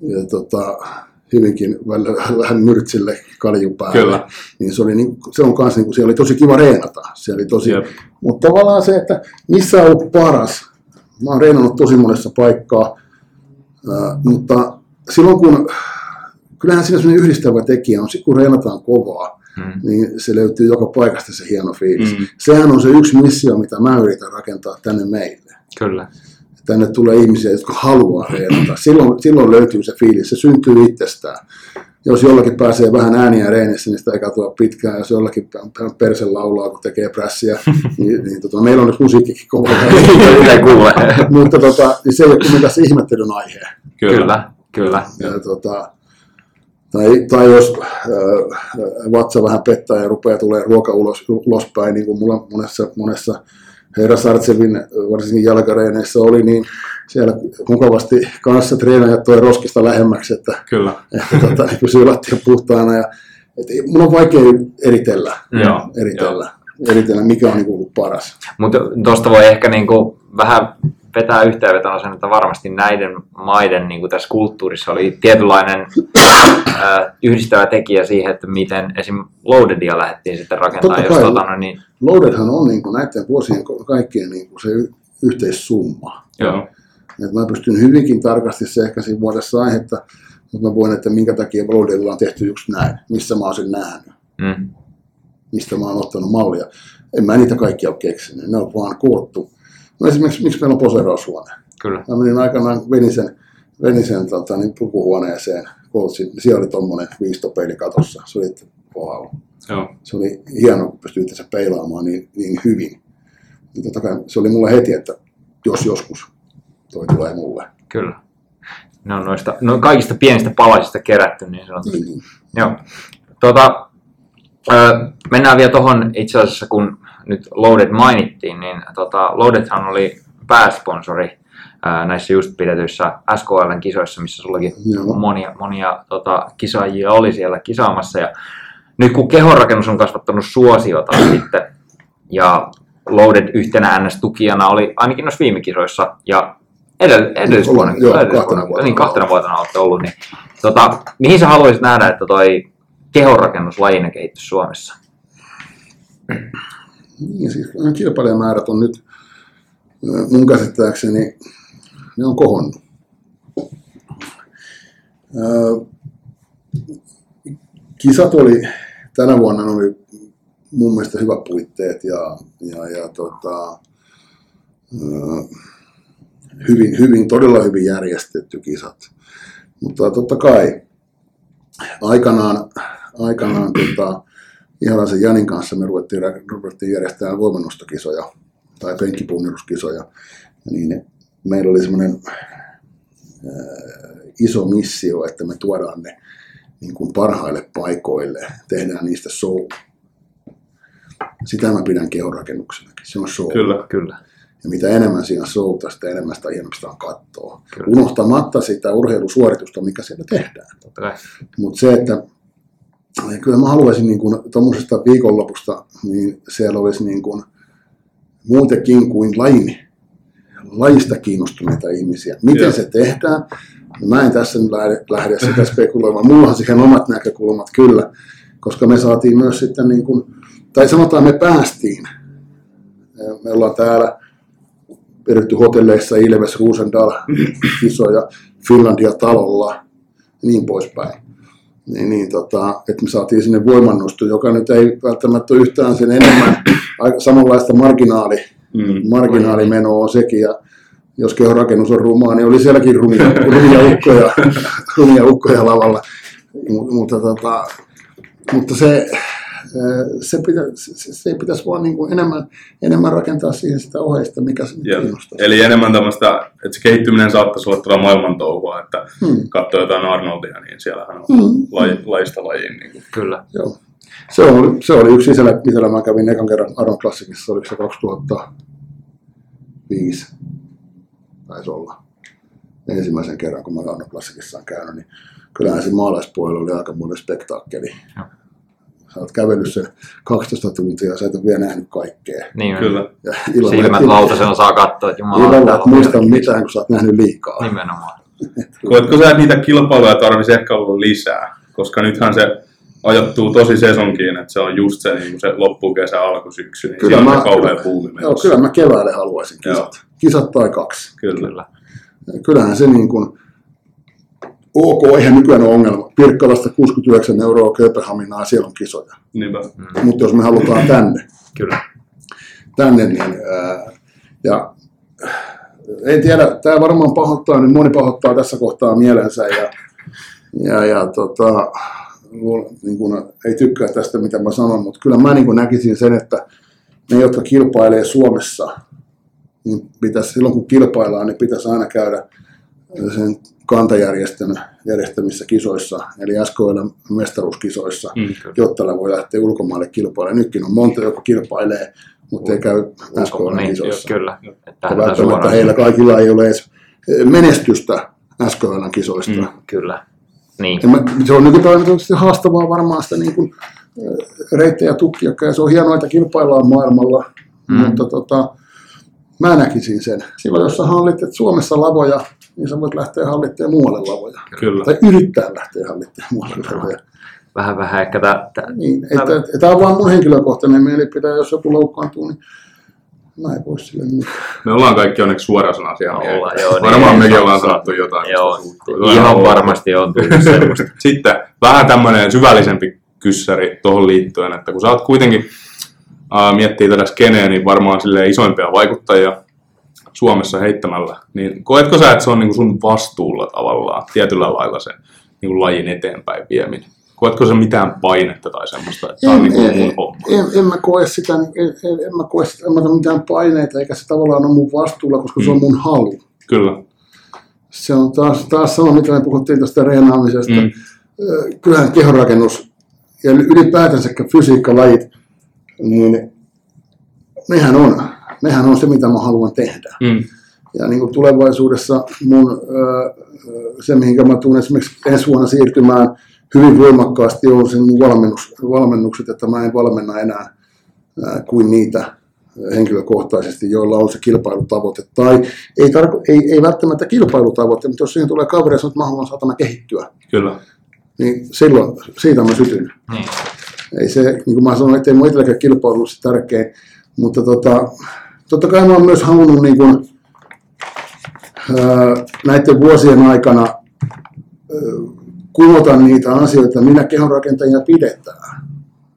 ja tota, välillä vähän myrtsille kaljupäälle, Kyllä. niin se, oli niin, se on kanssa, niin kuin, siellä oli tosi kiva reenata. Se oli tosi, Jep. mutta tavallaan se, että missä on ollut paras, mä oon reenannut tosi monessa paikkaa, ää, mutta silloin kun, kyllähän siinä sellainen yhdistävä tekijä on, kun reenataan kovaa, Mm. niin se löytyy joka paikasta se hieno fiilis. Mm. Sehän on se yksi missio, mitä mä yritän rakentaa tänne meille. Kyllä. Tänne tulee ihmisiä, jotka haluaa reenata. Silloin, silloin löytyy se fiilis, se syntyy itsestään. Jos jollakin pääsee vähän ääniä reenissä, niin sitä ei katsota pitkään. Jos jollakin perse laulaa, kun tekee prässiä, (laughs) niin, niin tota, meillä on nyt musiikkikin kova. (laughs) Mitä (laughs) kuulee? Mutta tota, niin se ei ole kumminkaan se ihmettelyn aihe. Kyllä, kyllä. kyllä. Ja, tota, tai, tai jos äh, vatsa vähän pettää ja rupeaa tulee ruoka ulos, ulospäin, niin kuin mulla monessa, monessa Herra Sartsevin varsinkin jalkareeneissä oli, niin siellä mukavasti kanssa treenaajat toi roskista lähemmäksi, että, Kyllä. (laughs) että tota, pysyy lattia puhtaana. Ja, et, mun on vaikea eritellä, Joo. eritellä, eritellä mikä on niin ollut paras. Mutta tuosta voi ehkä niinku vähän vetää yhteenvetona sen, että varmasti näiden maiden niinku tässä kulttuurissa oli tietynlainen äh, yhdistävä tekijä siihen, että miten esim. Loadedia lähdettiin sitten rakentamaan. Totta Jos, kai. tota, no, niin, Loadedhan on niin kuin näiden vuosien kaikkien niin kuin se y- yhteissumma. Joo. Et mä pystyn hyvinkin tarkasti se ehkä siinä vuodessa aihetta, mutta mä voin, että minkä takia Loadedilla on tehty just näin, missä mä oon sen nähnyt, mm, mistä mä oon ottanut mallia. En mä niitä kaikkia ole keksinyt, ne on vaan koottu. No esimerkiksi, miksi meillä on poseeraushuone? kyllä. Mä menin aikanaan Venisen, Venisen tota, niin pukuhuoneeseen, kootsin, siellä oli tommonen viistopeili katossa. Se oli, wow. Joo. Se oli hienoa, kun pystyi itse peilaamaan niin, niin hyvin. Niin totta kai se oli mulle heti, että jos joskus toi tulee mulle. Kyllä. Ne on noista no kaikista pienistä palasista kerätty niin sanotusti. Niin, Joo. Tota, ö, mennään vielä tuohon itse asiassa, kun nyt Loaded mainittiin, niin tota, Loadedhan oli pääsponsori ää, näissä just pidetyissä SKLn kisoissa, missä sullakin Joo. monia, monia tota, kisaajia oli siellä kisaamassa. Ja nyt kun kehonrakennus on kasvattanut suosiota (clears throat) sitten, ja Loaded yhtenä NS-tukijana oli ainakin noissa viime kisoissa, ja edell- edellisvuonna, joo, edellisvuonna- kahtena vuotena niin kahtena vuotena olette ollut, niin tota, mihin sä haluaisit nähdä, että toi kehonrakennus lajina kehittyisi Suomessa? Niin siis nämä kilpailijamäärät on nyt mun käsittääkseni, ne on kohonnut. Kisat oli, tänä vuonna oli mun mielestä hyvät puitteet ja, ja, ja tota, hyvin, hyvin, todella hyvin järjestetty kisat. Mutta totta kai aikanaan, aikanaan tota, Ihalaisen Janin kanssa me ruvettiin, ruvettiin järjestämään voimannostokisoja tai penkkipunneruskisoja. Niin meillä oli semmoinen iso missio, että me tuodaan ne niin kuin parhaille paikoille, tehdään niistä show. Sitä mä pidän kehonrakennuksenakin, se on show. Kyllä. Kyllä. Ja mitä enemmän siinä on showta, sitä enemmän sitä hienosta on kattoa. Unohtamatta sitä urheilusuoritusta, mikä siellä tehdään. Mutta se, että kyllä mä haluaisin niin tuommoisesta viikonlopusta, niin siellä olisi niin kuin muutenkin kuin lajin, lajista kiinnostuneita ihmisiä. Miten Joo. se tehdään? Mä en tässä nyt lähde, lähde sitä (laughs) spekuloimaan. Mulla on siihen omat näkökulmat kyllä, koska me saatiin myös sitten, niin kuin, tai sanotaan me päästiin. Me ollaan täällä pidetty hotelleissa Ilves, Ruusendal, kisoja, Finlandia talolla ja niin poispäin. Niin, niin tota, että me saatiin sinne voimannosto, joka nyt ei välttämättä yhtään sen enemmän samanlaista marginaali, Mm. marginaalimenoa on sekin. Ja jos kehorakennus on rumaa, niin oli sielläkin rumia, rumia, ukkoja, (laughs) rumia ukkoja lavalla. Mut, mutta, tota, mutta se, se, pitä, se, se pitäisi vaan niin kuin enemmän, enemmän rakentaa siihen sitä oheista, mikä se kiinnostaa. Eli enemmän tämmöistä, että se kehittyminen saattaisi olla tuolla maailman touhua, että Hmm. katsoo jotain Arnoldia, niin siellähän on Hmm. laji, lajista lajiin. Niin kuin. Kyllä. Joo. Se oli, se oli yksi sisällä, mitä mä kävin ekan kerran Arnon Klassikissa, oliko se 2005, taisi olla ensimmäisen kerran, kun mä Arnon Klassikissa on käynyt, niin kyllähän se maalaispuolella oli aika monen spektaakkeli. Joo. Sä oot kävellyt sen 12 tuntia ja sä et ole vielä nähnyt kaikkea. Niin, Kyllä. Ja illalla, Silmät lautasena saa katsoa, että jumala. illalla et on muista mitään, kun sä oot nähnyt liikaa. Nimenomaan. (laughs) Koetko sä, että niitä kilpailuja tarvitsisi ehkä olla lisää? Koska nythän se ajoittuu tosi sesonkiin, että se on just se, niin se loppukesä, alkusyksy, niin Kyllä on mä- se kauhean buumi Joo, kyllä mä keväälle haluaisin kisat. Joo. Kisat tai kaksi. Kyllä. Kyllä. kyllähän se niin kuin, ok, eihän nykyään ole ongelma. Pirkkalasta 69 euroa Kööpenhaminaa, siellä on kisoja. Niinpä. Mm. Mutta jos me halutaan (clears throat) tänne, Kyllä. tänne niin, ää, ja en tiedä, tämä varmaan pahoittaa, niin moni pahoittaa tässä kohtaa mielensä ja, ja, ja tota, niin kuin, ei tykkää tästä, mitä mä sanon, mutta kyllä mä niin näkisin sen, että ne, jotka kilpailee Suomessa, niin pitäisi, silloin kun kilpaillaan, niin pitäisi aina käydä sen kantajärjestön järjestämissä kisoissa, eli SKL mestaruuskisoissa, Mm. jotta voi lähteä ulkomaille kilpailemaan. Nytkin on monta, joka kilpailee, mutta ei käy SKL Niin, kisoissa. kyllä. Että Ja välttämättä heillä kaikilla ei ole edes menestystä SKL kisoista. Mm. Kyllä. Niin. Ja mä, se on nykypäivänä haastavaa varmaan sitä niin kuin, reittejä tukkia, ja se on hienoa, että kilpaillaan maailmalla, Mm. mm. mutta tota, mä näkisin sen. Silloin jos sä hallitset Suomessa lavoja, niin sä voit lähteä hallittamaan muualle lavoja. Kyllä. Tai yrittää lähteä hallittamaan muualle lavoja. Vähän vähän ehkä tää, tää, Niin, että, tämä on vaan mun henkilökohtainen mielipide, jos joku loukkaantuu, niin mä en voi sille mitään. Me ollaan kaikki onneksi suorasanaisia miehiä. Ollaan, joo, niin Varmaan ei mekin ollaan sanottu jotain. Joo, ihan varmasti on tullut (laughs) semmoista. Sitten vähän tämmöinen syvällisempi kyssäri tuohon liittyen, että kun sä oot kuitenkin äh, miettii tätä skeneä, niin varmaan sille isoimpia vaikuttajia Suomessa heittämällä, niin koetko sä, että se on niin kuin sun vastuulla tavallaan tietyllä lailla se niin kuin lajin eteenpäin vieminen? Koetko sä mitään painetta tai semmoista, että tämä on niin kuin mun homma? en, en, mä koe sitä, en, en, en mä koe sitä, en mä mitään paineita, eikä se tavallaan ole mun vastuulla, koska se on Mm. mun halu. Kyllä. Se on taas, taas sama, mitä me puhuttiin tästä reenaamisesta. Mm. Mm. Kyllähän kehonrakennus ja ylipäätänsä fysiikkalajit, niin nehän on, nehän on se, mitä mä haluan tehdä. Mm. Ja niin kuin tulevaisuudessa mun, se, mihinkä mä tulen esimerkiksi ensi vuonna siirtymään hyvin voimakkaasti, on sen valmennus, valmennukset, että mä en valmenna enää ää, kuin niitä henkilökohtaisesti, joilla on se kilpailutavoite. Tai ei, tarko, ei, ei välttämättä kilpailutavoite, mutta jos siihen tulee kaveri ja sanoo, että mä haluan saatana kehittyä, Kyllä. niin silloin siitä mä sytyn. Niin. Ei se, niin kuin mä sanoin, että ei mun itselläkään kilpailu tärkein, mutta tota, totta kai mä oon myös halunnut niin kuin, ää, näiden vuosien aikana ää, kumota niitä asioita, minä kehonrakentajia pidetään.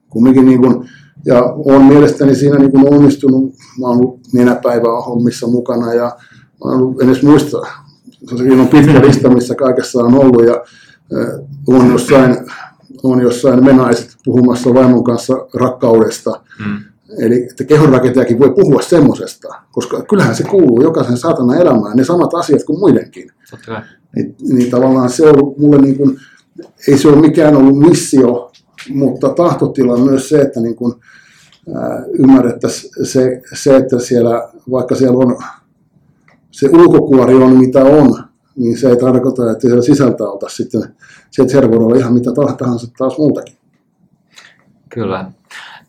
Kumminkin niin kuin, ja olen mielestäni siinä niin kuin onnistunut, mä oon ollut nenäpäivää hommissa mukana ja mä oon ollut, en edes muista, sekin on pitkä lista, missä kaikessa on ollut ja ää, on jossain on jossain menaiset puhumassa vaimon kanssa rakkaudesta. Mm. Eli että kehonrakentajakin voi puhua semmosesta, koska kyllähän se kuuluu jokaisen saatana elämään, ne samat asiat kuin muidenkin. Totta. Niin, niin tavallaan se on ollut mulle niin kuin, ei se ole mikään ollut missio, mutta tahtotila on myös se, että niin kuin, ää, ymmärrettäisiin se, se, että siellä, vaikka siellä on se ulkokuori on mitä on, niin se ei tarkoita, että siellä sisältä oltaisiin sitten, sieltä siellä voi olla ihan mitä tahansa taas muutakin. Kyllä.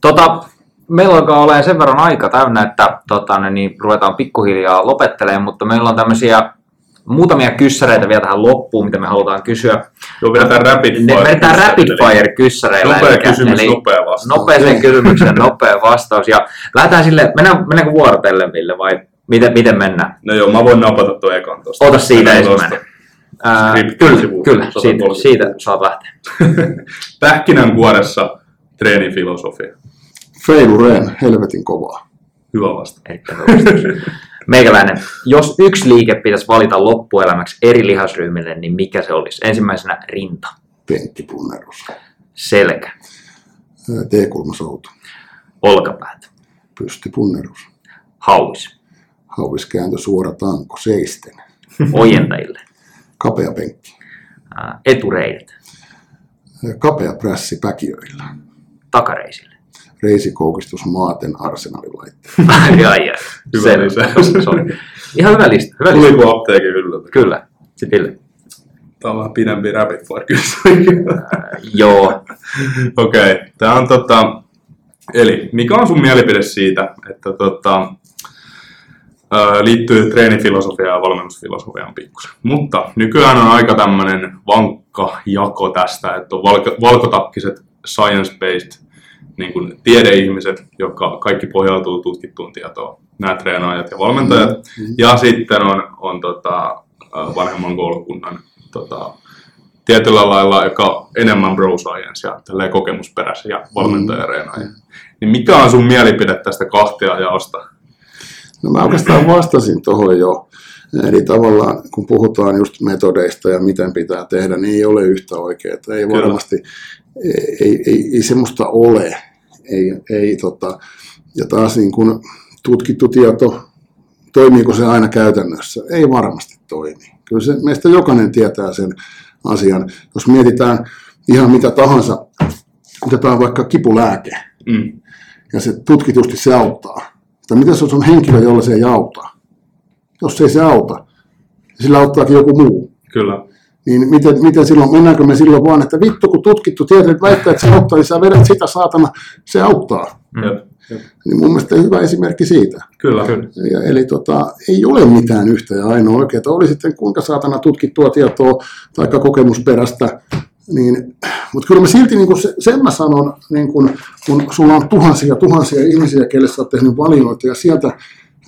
Tota, meillä alkaa olemaan sen verran aika täynnä, että tota, niin ruvetaan pikkuhiljaa lopettelemaan, mutta meillä on tämmöisiä muutamia kyssäreitä vielä tähän loppuun, mitä me halutaan kysyä. Joo, vedetään rapid Ne fire. vedetään rapid fire kyssäreillä. Nopea eli- kysymys, eli nopea vastaus. Nopeeseen kysymykseen nopea vastaus. Ja lähdetään sille, mennään, mennäänkö vuorotellen Ville vai miten, miten mennään? No joo, mä voin napata tuon ekan tosta. Ota siitä ensimmäinen. Skriptin kyllä, sivu, kyllä siitä, 130. siitä saat lähteä. (laughs) Pähkinänkuoressa treenifilosofia. Feilureen, helvetin kovaa. Hyvä vastaus. Vastaus. Meikäläinen, jos yksi liike pitäisi valita loppuelämäksi eri lihasryhmille, niin mikä se olisi? Ensimmäisenä rinta, Penkkipunnerus, selkä, T-kulmasoutu, olkapäät, pystypunnerus, hauis, hauiskääntö, suora tanko, seisten, ojentajille, kapea penkki, etureidet, kapea prässi päkiöillä, takareisille. Reisikoukistus maaten arsenalilaitteet. (laughs) ai, ai. Hyvä Selvä. lisäys. Se oli Ihan hyvä lista. Hyvä lista. Tuli kuin apteekin hyllyltä. Kyllä. Sitten Ville. Tää on vähän pidempi rapid fire kysymys. Ää, joo. Okei, okay. tämä on tota, eli mikä on sun mielipide siitä, että tota, liittyy treenifilosofiaan ja valmennusfilosofiaan pikkusen. Mutta nykyään on aika tämmöinen vankka jako tästä, että on valko, valkotakkiset science-based niin kuin tiedeihmiset, jotka kaikki pohjautuu tutkittuun tietoon, nämä treenaajat ja valmentajat. Mm. Ja sitten on, on tota, ää, vanhemman koulukunnan tota, tietyllä lailla, joka enemmän bro science ja kokemusperäisiä ja valmentajareenaajia. Niin mikä on sun mielipide tästä kahtia jaosta? No mä oikeastaan vastasin tuohon jo. Eli tavallaan kun puhutaan just metodeista ja miten pitää tehdä, niin ei ole yhtä oikeaa. Ei Kyllä. varmasti, ei, ei, ei, ei semmoista ole. Ei, ei, tota, ja taas niin kun tutkittu tieto, toimiiko se aina käytännössä? Ei varmasti toimi. Kyllä se, meistä jokainen tietää sen asian. Jos mietitään ihan mitä tahansa, otetaan vaikka kipulääke, Mm. ja se tutkitusti se auttaa. Tai mitä jos on henkilö, jolla se ei auta? Jos ei se auta, sillä auttaakin joku muu. Kyllä. Niin miten, miten silloin, mennäänkö me silloin vaan, että vittu kun tutkittu tiede väittää, että se auttaa, niin sä vedät sitä saatana, se auttaa. Mm. Niin mun mielestä hyvä esimerkki siitä. Kyllä. Kyllä. Ja, eli tota, ei ole mitään yhtä ja ainoa oikeaa. Oli sitten kuinka saatana tutkittua tietoa tai kokemusperäistä, niin, mutta kyllä mä silti niin se, sen mä sanon, niin kun, kun sulla on tuhansia tuhansia ihmisiä, kelle sä oot tehnyt valinnoita ja sieltä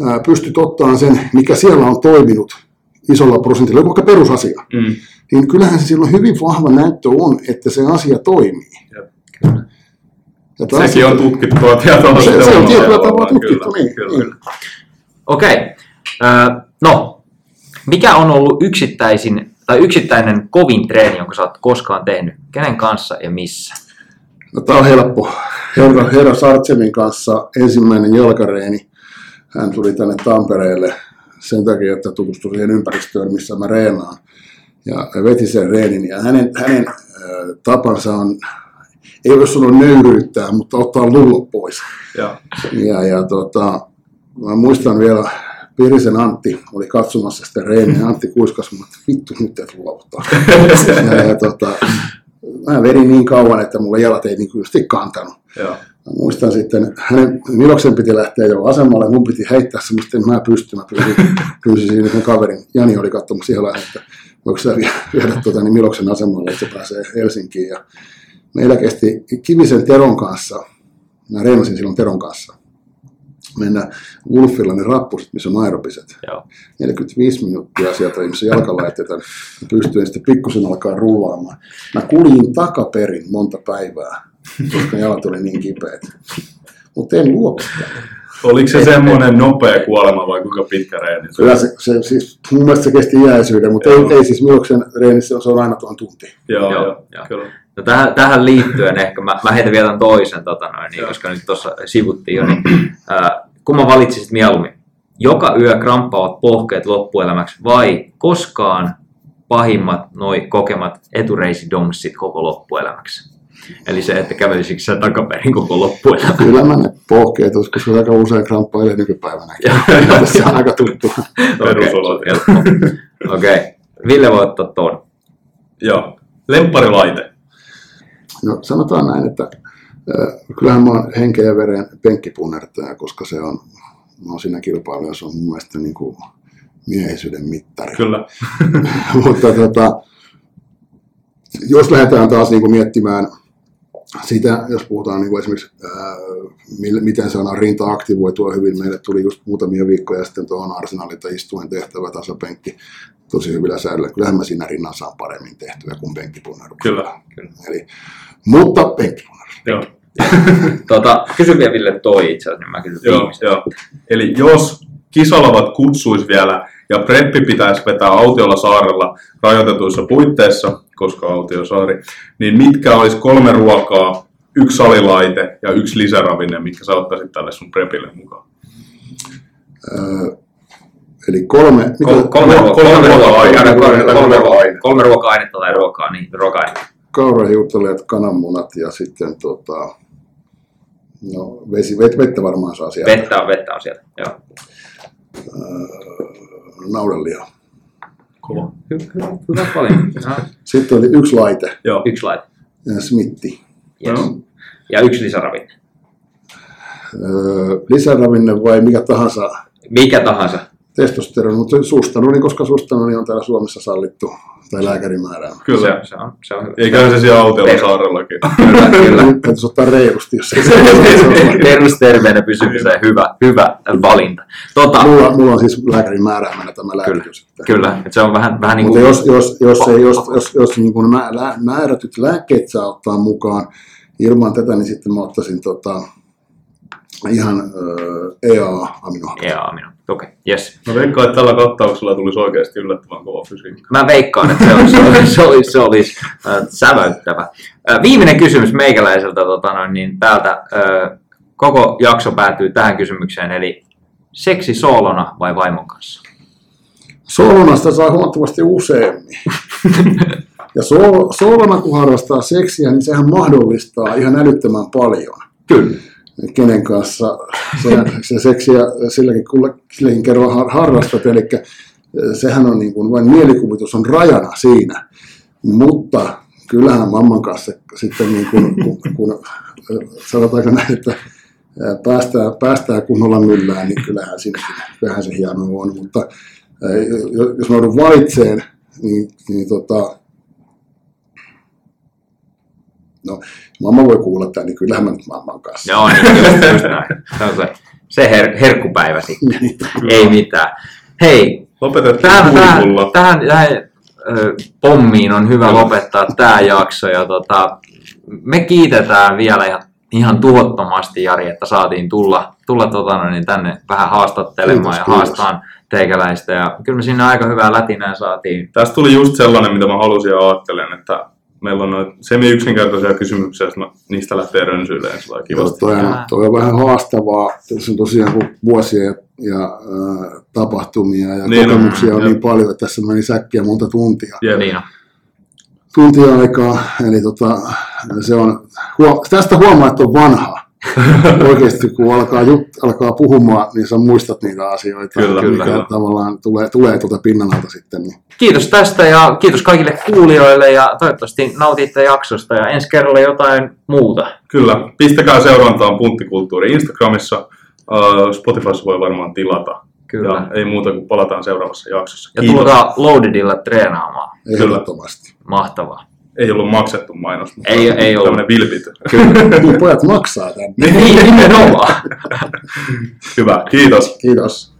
ää, pystyt ottamaan sen, mikä siellä on toiminut isolla prosentilla, joku vaikka perusasia, Mm. niin kyllähän se silloin hyvin vahva näyttö on, että se asia toimii. Jep. Ja taas Sekin on sitten- tutkittua tietoa. Se- se on tietyllä tavalla tutkittu, Kyllä, niin, Kyllä. niin. Okei. Okay. No, mikä on ollut yksittäisin, tai yksittäinen kovin treeni, jonka sä oot koskaan tehnyt? Kenen kanssa ja missä? No, tämä on helppo. Herra, herra Sartsemin kanssa ensimmäinen jalkareeni. Hän tuli tänne Tampereelle sen takia, että tutustui siihen ympäristöön, missä mä reenaan. Ja veti sen reenin. Ja hänen, hänen äh, tapansa on, ei voi sanoa nöyryyttää, mutta ottaa luulot pois. Ja, Ja, ja tota, mä muistan vielä, Pirisen Antti oli katsomassa sitä reeniä, (laughs) Antti kuiskasi, mutta vittu nyt et luovuttaa. (laughs) ja, ja tota, mä vedin niin kauan, että mulla jalat ei niin kantanut. ja. Mä muistan sitten, hänen Miloksen piti lähteä jo asemalle, mun piti heittää semmoista, että mä pystyn, mä pyysin, pyysin siinä yhden kaverin, Jani oli katsomassa siellä että voiko sä vie- viedä tuota, niin Miloksen asemalle, että se pääsee Helsinkiin. Ja meillä kesti Kivisen Teron kanssa, mä reenasin silloin Teron kanssa, mennä Wolfilla ne rappuset, missä on aerobiset. Joo. 45 minuuttia sieltä, missä jalkalaitteita, niin pystyin sitten pikkusen alkaa rullaamaan. Mä kuljin takaperin monta päivää, koska jalat oli niin kipeät. Mutta en luovuttanut. Oliko se semmoinen nopea kuolema vai kuinka pitkä reeni? se Kyllä se, se, siis, mun mielestä se kesti iäisyyden, mutta Joo. ei, ei siis Miloksen reenissä se on aina tuon tunti. Joo, Joo, joo, joo. kyllä. No tähän, tähän liittyen ehkä, mä, mä heitän vielä toisen, tota noin, niin, koska nyt tuossa sivuttiin jo, niin (clears throat) ää, kun mä valitsisit mieluummin, joka yö kramppaavat pohkeet loppuelämäksi vai koskaan pahimmat noi kokemat etureisidomsit koko loppuelämäksi? Eli se, että kävelisikö sä takaperin koko loppuelämä. Kyllä mä ne pohkeet, koska se aika usein kramppailee nykypäivänä. se on aika tuttu. Perusolot. Okei. Okei, Ville voi ottaa tuon. Joo. Lempparilaite. No sanotaan näin, että äh, kyllähän mä oon henkeä ja veren penkkipunnertaja, koska se on, mä oon siinä kilpailussa, se on mun mielestä niin kuin miehisyyden mittari. Kyllä. (laughs) Mutta tota, jos lähdetään taas niin kuin miettimään sitä, jos puhutaan niin kuin esimerkiksi, ää, mil- miten saadaan rinta aktivoitua hyvin. Meille tuli just muutamia viikkoja sitten tuohon arsenalilta istuen tehtävä tasapenkki tosi hyvillä säädöillä. Kyllähän mä siinä rinnan saan paremmin tehtyä kuin penkkipunneruksella. Kyllä. Kyllä. Eli, mutta penkkipunnerus. Joo. (laughs) Tota, kysy vielä Ville toi itse asiassa, niin mä kysyn Joo, joo. Eli jos kisalavat kutsuisi vielä ja preppi pitäisi vetää autiolla saarella rajoitetuissa puitteissa, koska autiosaari, niin mitkä olisi kolme ruokaa, yksi salilaite ja yksi lisäravinne, mitkä sä ottaisit tälle sun prepille mukaan? Öö, eli kolme, mitä, Kol- kolme, Kolme- ruokaa, kolme kolme, ruokaa, ruoka-ainetta. kolme, kolme, Ruoka-ainetta. kolme ruoka-ainetta tai ruokaa, niin ruoka-ainetta. kaurahiutaleet, kananmunat ja sitten tota, no, vesi, vet, vettä varmaan saa sieltä. Vettä on, vettä on sieltä. Joo. Naudanliha. Kova. Hyvä. No, Sitten oli yksi laite, Joo. Yksi laite. ja smitti. Yes. Joo. Ja yksi lisäravinne. Öö, lisäravinne vai mikä tahansa Mikä tahansa. Testosteroni, mutta sustanoni, koska sustanoni on täällä Suomessa sallittu tai lääkärin määräämä. Kyllä. Se, se, on, se on hyvä. Eiköhän se siellä autiolla Perus. saarellakin. (laughs) Kyllä, kyllä. Nyt Täytyisi ottaa reilusti, jos se Perusterveenä pysymiseen hyvä, hyvä valinta. Tota, mulla, mulla on siis lääkärin määräämänä tämä kyllä, lääkitys. että- kyllä. Et se on vähän, vähän niin Mutta kuin... jos, jos, jos, ei, jos, jos, jos niin kuin mä, lä, määrätyt lääkkeet saa ottaa mukaan ilman tätä, niin sitten mä ottaisin tota, ihan äh, EA-aminohappoja. Okei, okay, yes. Mä veikkaan, että tällä kattauksella tulisi oikeasti yllättävän kova fysiikka. Mä veikkaan, että se olisi, (laughs) se olisi, se olisi, se olisi äh, säväyttävä. Äh, viimeinen kysymys meikäläiseltä tota noin, niin täältä. Äh, koko jakso päätyy tähän kysymykseen, eli seksi soolona vai vaimon kanssa? Soolonasta saa huomattavasti useammin. (laughs) Ja so, soolona kun harrastaa seksiä, niin sehän mahdollistaa ihan älyttömän paljon. Kyllä. Kenen kanssa se, (laughs) se seksiä silläkin, silläkin kerran har- harrastat. Eli sehän on niin kuin, vain mielikuvitus on rajana siinä. Mutta kyllähän mamman kanssa sitten, niin kuin, kun, kun sanotaanko näin, että ää, päästään, päästään kunnolla myllään, niin kyllähän, siinäkin, kyllähän se hieno on. Mutta jos mä joudun valitseen, niin, niin tota, no, mamma voi kuulla tämän, niin kyllähän mä nyt mamman kanssa. Joo, niin just, just näin. Se on se, se her, herkkupäivä sitten. Ei mitään. Hei, Lopetettiin tähän, tähän, tähän, pommiin on hyvä lopettaa tämä jakso. Ja tota, me kiitetään vielä ihan, ihan tuhottomasti, Jari, että saatiin tulla, tulla tota, noin, niin tänne vähän haastattelemaan Kiitos, ja kiitos. haastaan teikäläistä. Ja kyllä me sinne aika hyvää lätinää saatiin. Tästä tuli just sellainen, mitä mä halusin ja ajattelen, että meillä on noita semi-yksinkertaisia kysymyksiä, että niistä lähtee rönsyilemään sillä lailla Joo, kivasti. toi, on, toi on vähän haastavaa. Tässä on tosiaan kun vuosia ja, ja äh, tapahtumia ja Niin on, kokemuksia on, jep. niin paljon, että tässä meni säkkiä monta tuntia. Jep. Niin on. Tuntia aikaa, eli tota, se on, huo, tästä huomaa, että on vanha. Oikeasti kun alkaa, jut, alkaa puhumaan, niin sä muistat niitä asioita, Kyllä, mikä kyllä. tavallaan tulee, tulee tuolta pinnan alta sitten. Niin. Kiitos tästä ja kiitos kaikille kuulijoille ja toivottavasti nautitte jaksosta ja ensi kerralla jotain muuta. Kyllä, pistäkää seurantaan Punttikulttuuri Instagramissa. Spotifyssa voi varmaan tilata. Kyllä. Ja ei muuta kuin palataan seuraavassa jaksossa. Ja Kiitos. tulkaa Loadedilla treenaamaan. Ehdottomasti. Mahtavaa. Ei ollut maksettu mainos, mutta Ei- ei ollut. tämmöinen vilpity. Niin (laughs) pojat maksaa tänne. Niin, nimenomaan. Hyvä, kiitos. Kiitos.